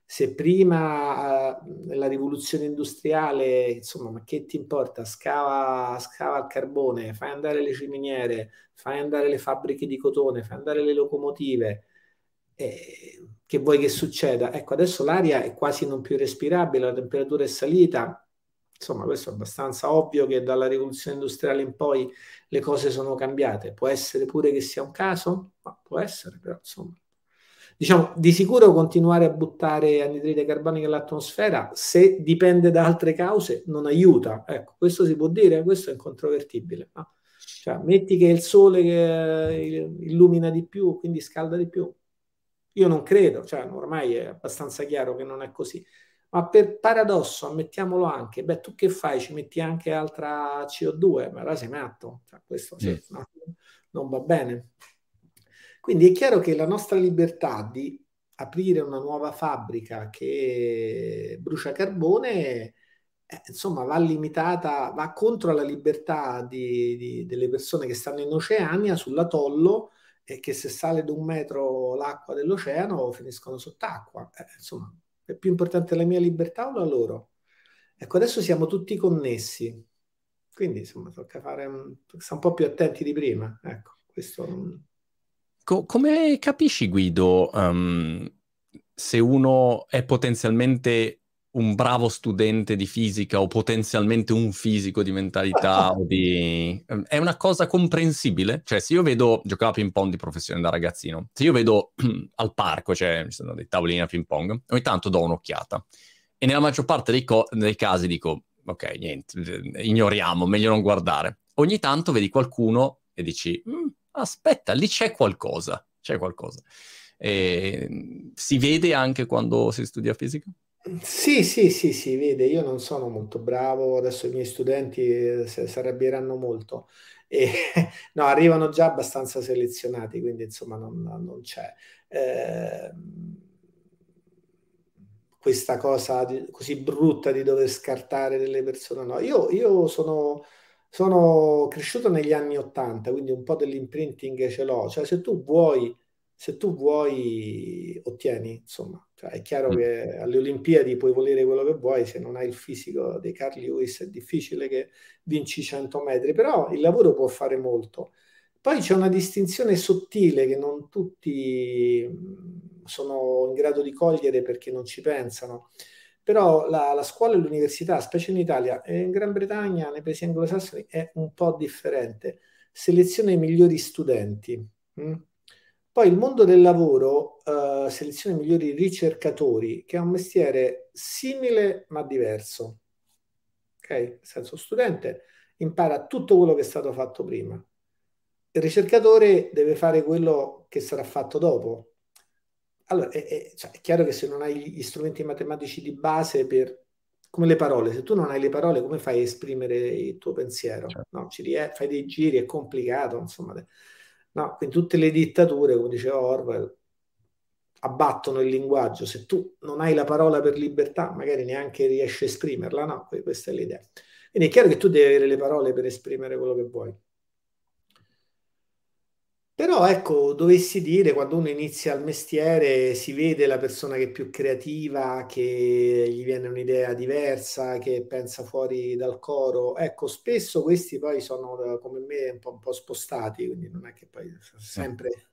Se prima eh, nella rivoluzione industriale, insomma, ma che ti importa? Scava, scava il carbone, fai andare le ciminiere, fai andare le fabbriche di cotone, fai andare le locomotive. Eh, che vuoi che succeda? Ecco, adesso l'aria è quasi non più respirabile, la temperatura è salita. Insomma, questo è abbastanza ovvio che dalla rivoluzione industriale in poi le cose sono cambiate. Può essere pure che sia un caso? Ma può essere, però insomma diciamo, di sicuro continuare a buttare anidride carbonica nell'atmosfera, se dipende da altre cause, non aiuta. Ecco, questo si può dire, questo è incontrovertibile. No? Cioè, metti che è il sole che illumina di più, quindi scalda di più. Io non credo, cioè, ormai è abbastanza chiaro che non è così. Ma per paradosso, ammettiamolo anche, beh, tu che fai? Ci metti anche altra CO2? Ma allora sei matto. Cioè, questo sì, no, non va bene. Quindi è chiaro che la nostra libertà di aprire una nuova fabbrica che brucia carbone, eh, insomma, va limitata, va contro la libertà di, di, delle persone che stanno in Oceania sull'atollo e che se sale di un metro l'acqua dell'oceano finiscono sott'acqua. Eh, insomma, è più importante la mia libertà o la loro? Ecco, adesso siamo tutti connessi, quindi insomma, tocca fare un, po' più attenti di prima. Ecco, questo Co- come capisci, Guido, um, se uno è potenzialmente un bravo studente di fisica o potenzialmente un fisico di mentalità o di... Ehm, è una cosa comprensibile? Cioè, se io vedo, giocavo a ping pong di professione da ragazzino, se io vedo al parco, cioè ci sono dei tavolini a ping pong, ogni tanto do un'occhiata. E nella maggior parte dei, co- dei casi dico, ok, niente, ignoriamo, meglio non guardare. Ogni tanto vedi qualcuno e dici, mm, aspetta, lì c'è qualcosa, c'è qualcosa. E, si vede anche quando si studia fisica? Sì, sì, sì, si vede. Io non sono molto bravo, adesso i miei studenti eh, si arrabbieranno molto. E, no, arrivano già abbastanza selezionati, quindi insomma non, non c'è. Eh, questa cosa di, così brutta di dover scartare delle persone. No, io, io sono sono cresciuto negli anni 80, quindi un po' dell'imprinting ce l'ho. Cioè, se tu vuoi, se tu vuoi, ottieni, insomma. Cioè, è chiaro mm. che alle Olimpiadi puoi volere quello che vuoi, se non hai il fisico dei Carl Lewis è difficile che vinci 100 metri, però il lavoro può fare molto. Poi c'è una distinzione sottile che non tutti mm, sono in grado di cogliere perché non ci pensano però la, la, scuola e l'università, specie in Italia e in Gran Bretagna, nei paesi anglosassoni, è un po' differente. Seleziona i migliori studenti. Mh? Poi il mondo del lavoro uh, seleziona i migliori ricercatori, che è un mestiere simile ma diverso. Ok? Nel senso, studente impara tutto quello che è stato fatto prima. Il ricercatore deve fare quello che sarà fatto dopo, allora, è, è, cioè, è, chiaro che se non hai gli strumenti matematici di base per, come le parole, se tu non hai le parole, come fai a esprimere il tuo pensiero? Certo. No, rie- fai dei giri, è complicato, insomma. No, quindi tutte le dittature, come diceva Orwell, abbattono il linguaggio. Se tu non hai la parola per libertà, magari neanche riesci a esprimerla, no? Questa è l'idea. Quindi è chiaro che tu devi avere le parole per esprimere quello che vuoi. Però ecco, dovessi dire, quando uno inizia il mestiere, si vede la persona che è più creativa, che gli viene un'idea diversa, che pensa fuori dal coro. Ecco, spesso questi poi sono come me un po', un po spostati, quindi non è che poi sempre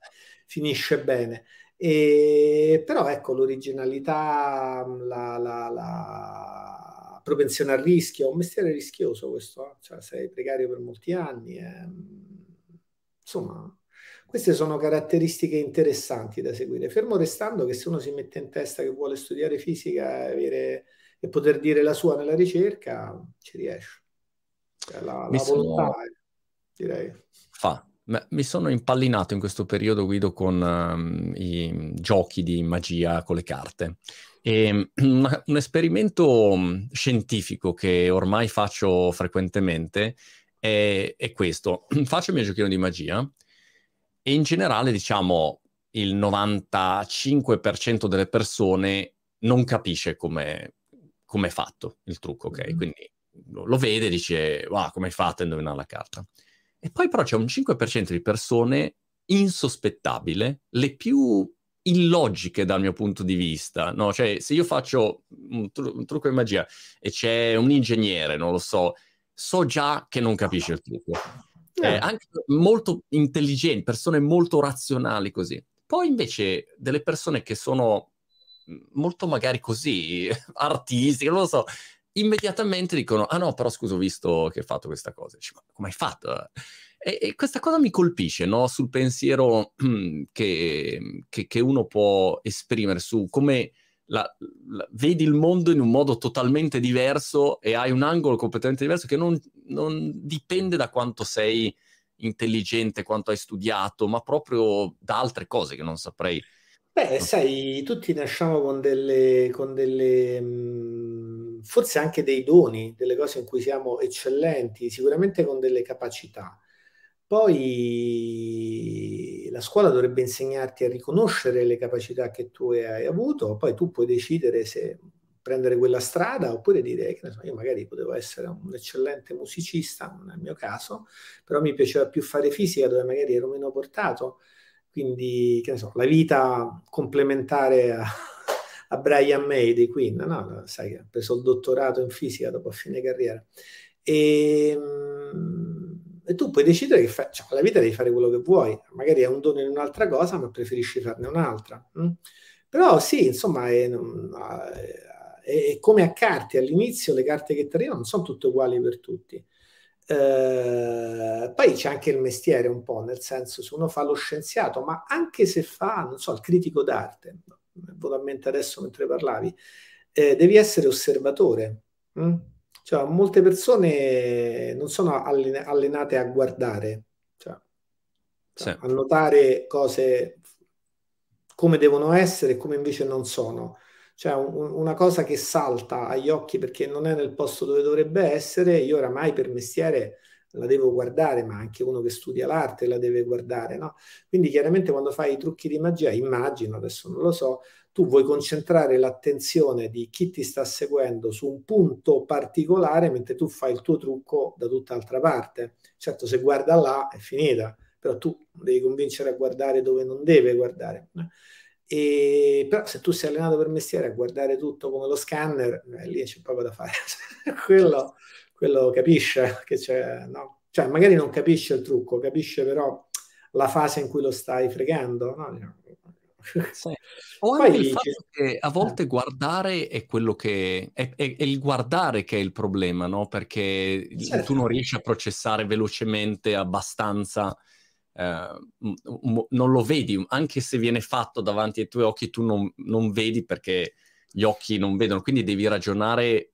finisce bene. E, però ecco, l'originalità, la, la, la, propensione al rischio, è un mestiere rischioso questo, eh? cioè sei precario per molti anni. Eh? Insomma queste sono caratteristiche interessanti da seguire, fermo restando che se uno si mette in testa che vuole studiare fisica avere, e poter dire la sua nella ricerca, ci riesce. Cioè, la, la volontà, sono... direi. Fa. Mi sono impallinato in questo periodo, Guido, con um, i giochi di magia con le carte. E un, un esperimento scientifico che ormai faccio frequentemente è, è questo. Faccio il mio giochino di magia e in generale, diciamo, il 95% delle persone non capisce come è fatto il trucco, ok? Mm-hmm. Quindi lo, lo, vede e dice, wow, come hai fatto a indovinare la carta? E poi però c'è un 5% di persone insospettabile, le più illogiche dal mio punto di vista, no? Cioè, se io faccio un, tru- un trucco di magia e c'è un ingegnere, non lo so, so già che non capisce il trucco. Eh, anche molto intelligenti, persone molto razionali così. Poi invece delle persone che sono molto magari così artistiche, non lo so, immediatamente dicono, ah no, però scusa, ho visto che hai fatto questa cosa. Dici, ma come hai fatto? E, e, questa cosa mi colpisce, no? Sul pensiero che, che, che, uno può esprimere su come la, la, vedi il mondo in un modo totalmente diverso e hai un angolo completamente diverso che non, non dipende da quanto sei intelligente, quanto hai studiato, ma proprio da altre cose che non saprei. Beh, sai, tutti nasciamo con delle, con delle forse anche dei doni, delle cose in cui siamo eccellenti, sicuramente con delle capacità. Poi la scuola dovrebbe insegnarti a riconoscere le capacità che tu hai avuto, poi tu puoi decidere se prendere quella strada oppure dire che io magari potevo essere un eccellente musicista, il mio caso, però mi piaceva più fare fisica dove magari ero meno portato, quindi che ne so, la vita complementare a, a Brian May di Queen, no? sai che ha preso il dottorato in fisica dopo fine carriera. E, ehm, e tu puoi decidere che fa, cioè, la vita devi fare quello che vuoi, magari è un dono in un'altra cosa, ma preferisci farne un'altra. Hm? Però sì, insomma, è, è, è, come a carte, all'inizio le carte che ti arrivano non sono tutte uguali per tutti. Eh, poi c'è anche il mestiere un po', nel senso se uno fa lo scienziato, ma anche se fa, non so, il critico d'arte, mi è a mente adesso mentre parlavi, eh, devi essere osservatore. Hm? Cioè, molte persone non sono allenate a guardare, cioè, sì. a notare cose come devono essere e come invece non sono. Cioè, un, una cosa che salta agli occhi perché non è nel posto dove dovrebbe essere, io oramai per mestiere la devo guardare, ma anche uno che studia l'arte la deve guardare, no? Quindi chiaramente quando fai i trucchi di magia, immagino, adesso non lo so, tu vuoi concentrare l'attenzione di chi ti sta seguendo su un punto particolare mentre tu fai il tuo trucco da tutt'altra parte. Certo, se guarda là è finita, però tu devi convincere a guardare dove non deve guardare. E, però se tu sei allenato per mestiere a guardare tutto come lo scanner, eh, lì c'è poco da fare. quello, quello capisce che c'è, no? Cioè, magari non capisce il trucco, capisce però la fase in cui lo stai fregando, no? Sì. O anche il fatto che a volte eh. guardare è quello che è, è, è, il guardare che è il problema, no? Perché certo. tu non riesci a processare velocemente abbastanza, eh, non lo vedi, anche se viene fatto davanti ai tuoi occhi, tu non, non vedi perché gli occhi non vedono, quindi devi ragionare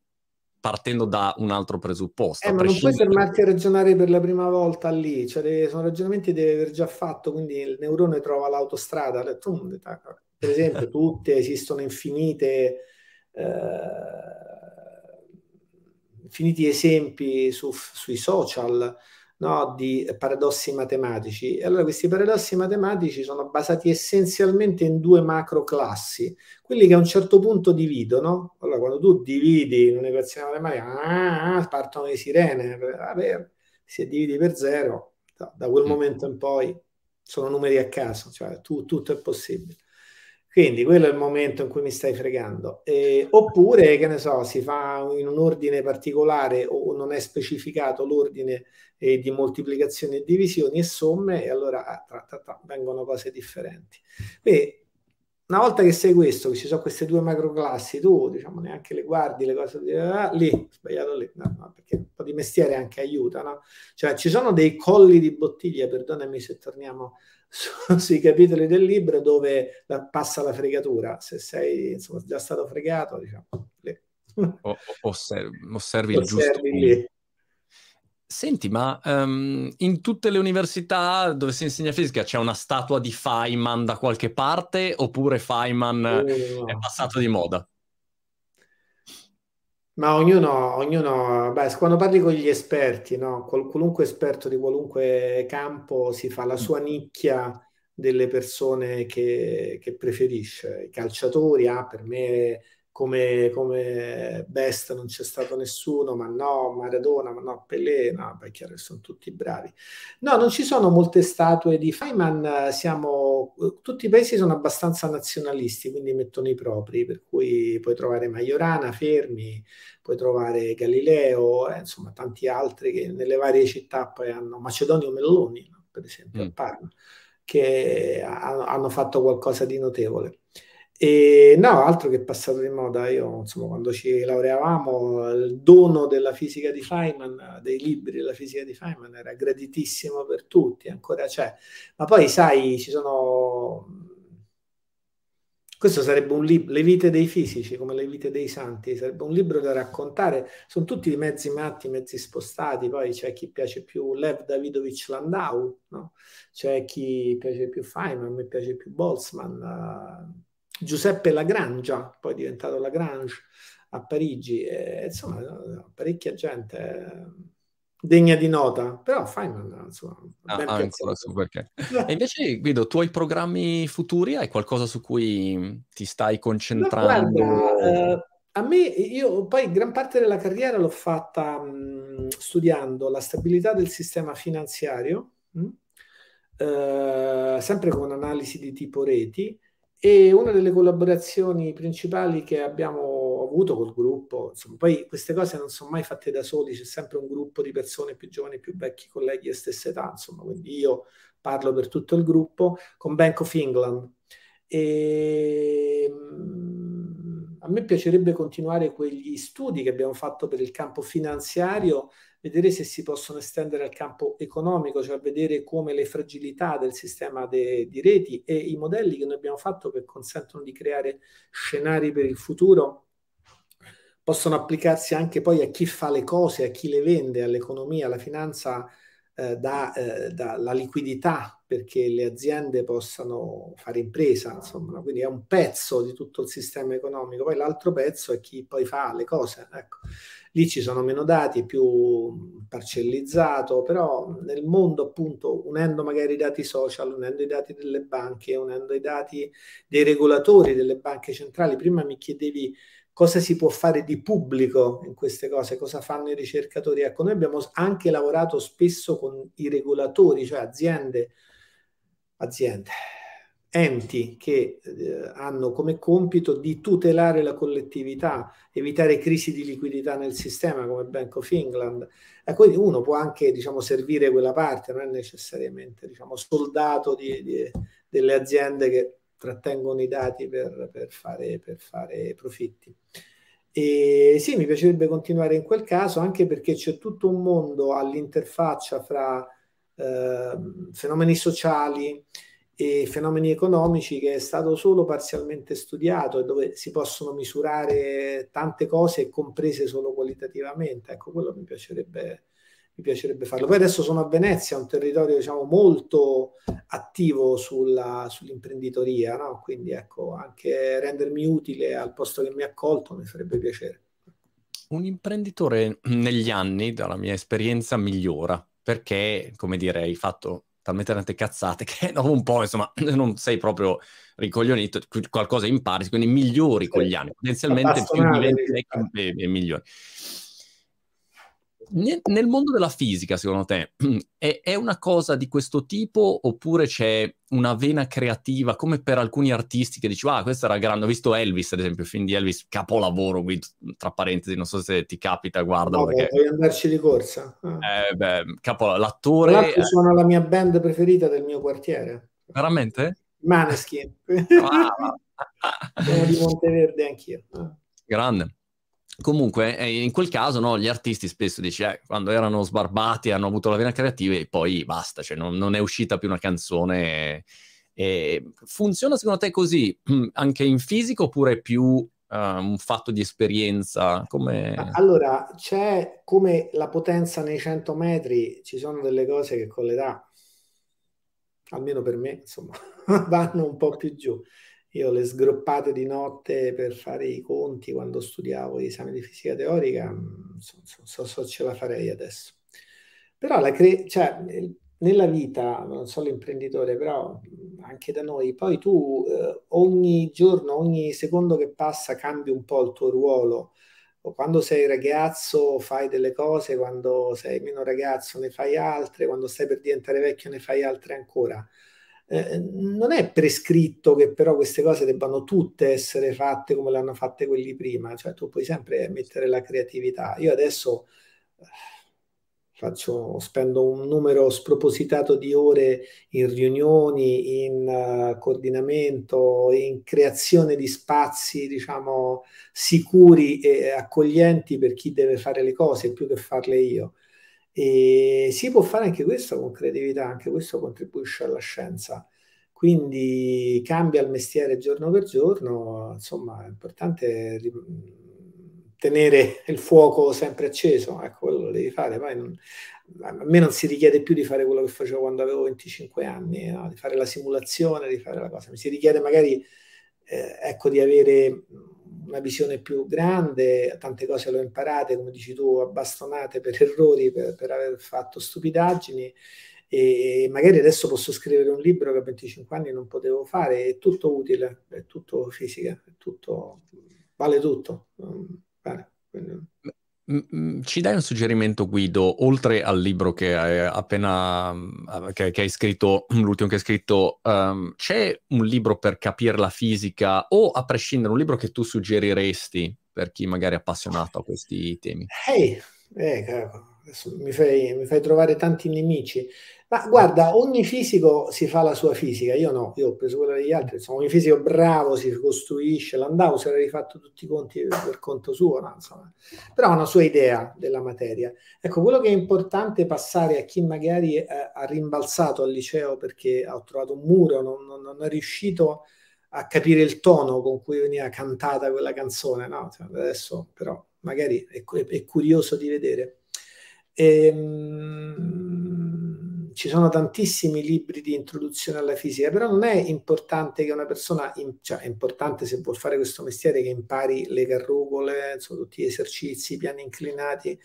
partendo da un altro presupposto. Eh, ma non puoi fermarti a ragionare per la prima volta lì, cioè deve, sono ragionamenti che devi aver già fatto, quindi il neurone trova l'autostrada. Per esempio, tutte esistono infinite, eh, infiniti esempi su, sui social no, di paradossi matematici. E allora questi paradossi matematici sono basati essenzialmente in due macro classi, quelli che a un certo punto dividono. Allora, quando tu dividi un'equazione matematica, ah, ah, partono le sirene, vabbè, se dividi per zero, da, quel mm. momento in poi sono numeri a caso, cioè tu, tutto è possibile. Quindi quello è il momento in cui mi stai fregando. Eh, oppure, che ne so, si fa in un ordine particolare o non è specificato l'ordine eh, di moltiplicazioni e divisioni e somme e allora ah, tra, tra, tra, vengono cose differenti. Quindi, una volta che sai questo, che ci sono queste due macroclassi, tu diciamo neanche le guardi, le cose ah, lì, sbagliato lì, no, no, perché un po' di mestiere anche aiuta, no? Cioè ci sono dei colli di bottiglia, perdonami se torniamo sui capitoli del libro dove la, passa la fregatura. Se sei insomma, già stato fregato, diciamo. O, osservi, osservi il giusto lì. Senti, ma um, in tutte le università dove si insegna fisica c'è una statua di Feynman da qualche parte oppure Feynman uh, è passato di moda? Ma ognuno, ognuno beh, quando parli con gli esperti, no? qualunque esperto di qualunque campo si fa la sua nicchia delle persone che, che preferisce. I calciatori, ah, per me come, come best non c'è stato nessuno, ma no, Maradona, ma no, Pelé, no, beh, chiaro che sono tutti bravi. No, non ci sono molte statue di Feynman, siamo, tutti i paesi sono abbastanza nazionalisti, quindi mettono i propri, per cui puoi trovare Majorana, Fermi, puoi trovare Galileo, eh, insomma tanti altri che nelle varie città poi hanno Macedonio Melloni, no? per esempio, mm. a Parma, che hanno fatto qualcosa di notevole. E no, altro che passato di moda. Io, insomma, quando ci laureavamo, il dono della fisica di Feynman, dei libri della fisica di Feynman, era graditissimo per tutti, ancora c'è. Ma poi, sai, ci sono... Questo sarebbe un libro, Le vite dei fisici, come le vite dei santi, sarebbe un libro da raccontare. Sono tutti mezzi matti, mezzi spostati. Poi c'è chi piace più Lev Davidovich Landau, no? c'è chi piace più Feynman, a me piace più Boltzmann. Giuseppe Lagrangia, poi è diventato Lagrange a Parigi, e, insomma, parecchia gente eh, degna di nota, però Feynman, insomma, ah, ancora su perché. e invece, Guido, tu hai programmi futuri? Hai qualcosa su cui ti stai concentrando? No, guarda, eh, a me, io poi gran parte della carriera l'ho fatta mh, studiando la stabilità del sistema finanziario, mh, eh, sempre con analisi di tipo reti, e una delle collaborazioni principali che abbiamo avuto col gruppo, insomma, poi queste cose non sono mai fatte da soli, c'è sempre un gruppo di persone più giovani più vecchi, colleghi e stessa età, insomma, quindi io parlo per tutto il gruppo, con Bank of England. E, mm, a me piacerebbe continuare quegli studi che abbiamo fatto per il campo finanziario vedere se si possono estendere al campo economico, cioè vedere come le fragilità del sistema de, di reti e i modelli che noi abbiamo fatto che consentono di creare scenari per il futuro possono applicarsi anche poi a chi fa le cose, a chi le vende, all'economia, alla finanza, eh, eh, dalla liquidità perché le aziende possano fare impresa, insomma, quindi è un pezzo di tutto il sistema economico, poi l'altro pezzo è chi poi fa le cose. Ecco. Lì ci sono meno dati, più parcellizzato, però nel mondo appunto unendo magari i dati social, unendo i dati delle banche, unendo i dati dei regolatori delle banche centrali, prima mi chiedevi cosa si può fare di pubblico in queste cose, cosa fanno i ricercatori. Ecco, noi abbiamo anche lavorato spesso con i regolatori, cioè aziende, aziende enti che eh, hanno come compito di tutelare la collettività, evitare crisi di liquidità nel sistema come Bank of England. E quindi uno può anche diciamo, servire quella parte, non è necessariamente diciamo, soldato di, di, delle aziende che trattengono i dati per, per, fare, per fare profitti. E sì, mi piacerebbe continuare in quel caso, anche perché c'è tutto un mondo all'interfaccia fra eh, fenomeni sociali, e fenomeni economici che è stato solo parzialmente studiato e dove si possono misurare tante cose comprese solo qualitativamente. Ecco, quello mi piacerebbe, mi piacerebbe farlo. Poi adesso sono a Venezia, un territorio diciamo molto attivo sulla, sull'imprenditoria, no? quindi ecco, anche rendermi utile al posto che mi ha accolto mi farebbe piacere. Un imprenditore negli anni, dalla mia esperienza, migliora perché, come dire, hai fatto talmente tante cazzate che dopo un po', insomma, non sei proprio ricoglionito, qualcosa impari, quindi migliori con gli anni, potenzialmente più diventi e migliori nel mondo della fisica, secondo te, è, è, una cosa di questo tipo oppure c'è una vena creativa come per alcuni artisti che dici, ah, questo era grande, ho visto Elvis, ad esempio, il film di Elvis, capolavoro, qui, tra parentesi, non so se ti capita, guarda. No, perché... Vuoi andarci di corsa? Eh, beh, capo, l'attore... L'altro sono la mia band preferita del mio quartiere. Veramente? Maneskin. Ah. Sono di Monteverde anch'io. Grande. Comunque, eh, in quel caso, no, gli artisti spesso dici, eh, quando erano sbarbati, hanno avuto la vena creativa e poi basta, cioè non, non è uscita più una canzone. E funziona secondo te così anche in fisico oppure più uh, un fatto di esperienza? Come... Allora, c'è come la potenza nei 100 metri, ci sono delle cose che con l'età, almeno per me, insomma, vanno un po' più giù. Io le sgroppate di notte per fare i conti quando studiavo gli esami di fisica teorica, non mm, so, so, so, ce la farei adesso. Però la cre- cioè, nella vita, non solo l'imprenditore, però anche da noi, poi tu eh, ogni giorno, ogni secondo che passa cambi un po' il tuo ruolo. Quando sei ragazzo fai delle cose, quando sei meno ragazzo ne fai altre, quando stai per diventare vecchio ne fai altre ancora. Eh, non è prescritto che però queste cose debbano tutte essere fatte come le hanno fatte quelli prima, cioè tu puoi sempre mettere la creatività. Io adesso faccio, spendo un numero spropositato di ore in riunioni, in uh, coordinamento, in creazione di spazi, diciamo, sicuri e accoglienti per chi deve fare le cose più che farle io. E si può fare anche questo con creatività, anche questo contribuisce alla scienza. Quindi cambia il mestiere giorno per giorno, insomma, è importante tenere il fuoco sempre acceso, ecco, quello lo devi fare. Poi non, a me non si richiede più di fare quello che facevo quando avevo 25 anni, no? di fare la simulazione, di fare la cosa. Mi si richiede magari eh, ecco, di avere una visione più grande, tante cose le ho imparate, come dici tu, abbastonate per errori, per, per aver fatto stupidaggini e magari adesso posso scrivere un libro che a 25 anni non potevo fare, è tutto utile, è tutto fisica, è tutto, vale tutto. Bene, quindi... Ci dai un suggerimento, Guido, oltre al libro che hai appena che, che hai scritto, l'ultimo che hai scritto, um, c'è un libro per capire la fisica o a prescindere un libro che tu suggeriresti per chi magari è appassionato a questi temi? Hey, eh, mi fai, mi fai trovare tanti nemici. Ma guarda, ogni fisico si fa la sua fisica, io no, io ho preso quella degli altri, insomma, ogni fisico bravo si costruisce, l'andavo, si era rifatto tutti i conti per conto suo, no? insomma. però ha una sua idea della materia. Ecco, quello che è importante passare a chi magari eh, ha rimbalzato al liceo perché ha trovato un muro, non, non, non, è riuscito a capire il tono con cui veniva cantata quella canzone, no? Cioè, adesso però magari è, è curioso di vedere. Ehm ci sono tantissimi libri di introduzione alla fisica, però non è importante che una persona, cioè è importante se vuol fare questo mestiere che impari le carrucole, insomma, tutti gli esercizi, i piani inclinati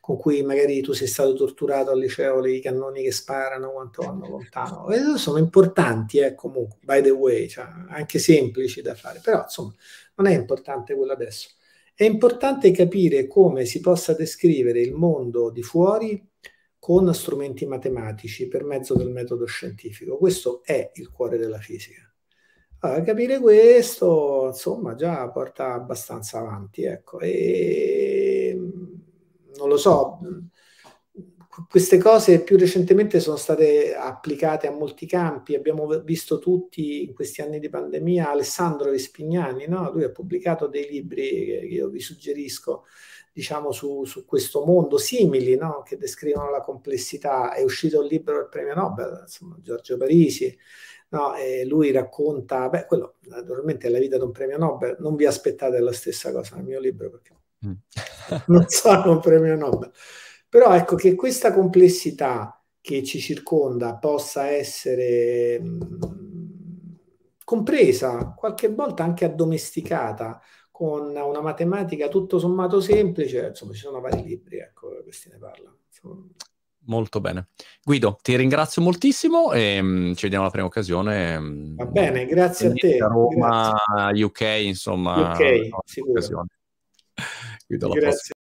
con cui magari tu sei stato torturato al liceo, i cannoni che sparano, quanto vanno lontano. E sono importanti, eh, comunque, by the way, cioè, anche semplici da fare, però insomma non è importante quello adesso. È importante capire come si possa descrivere il mondo di fuori con strumenti matematici per mezzo del metodo scientifico. Questo è il cuore della fisica. Allora, capire questo, insomma, già porta abbastanza avanti, ecco. E non lo so, queste cose più recentemente sono state applicate a molti campi, abbiamo visto tutti in questi anni di pandemia Alessandro Vespignani, no? lui ha pubblicato dei libri che io vi suggerisco, diciamo, su, su questo mondo simili, no? che descrivono la complessità. È uscito il libro del premio Nobel, insomma, Giorgio Parisi, no? e lui racconta, beh, quello naturalmente è la vita di un premio Nobel, non vi aspettate la stessa cosa nel mio libro perché mm. non sono un premio Nobel. Però ecco che questa complessità che ci circonda possa essere mh, mm, compresa, qualche volta anche addomesticata, con una matematica tutto sommato semplice, insomma ci sono vari libri, ecco, questi ne parlano. Insomma. Molto bene. Guido, ti ringrazio moltissimo e um, ci vediamo alla prima occasione. Mm, Va bene, grazie a te. A Roma, grazie. UK, insomma. UK, sicuro. Guido, grazie.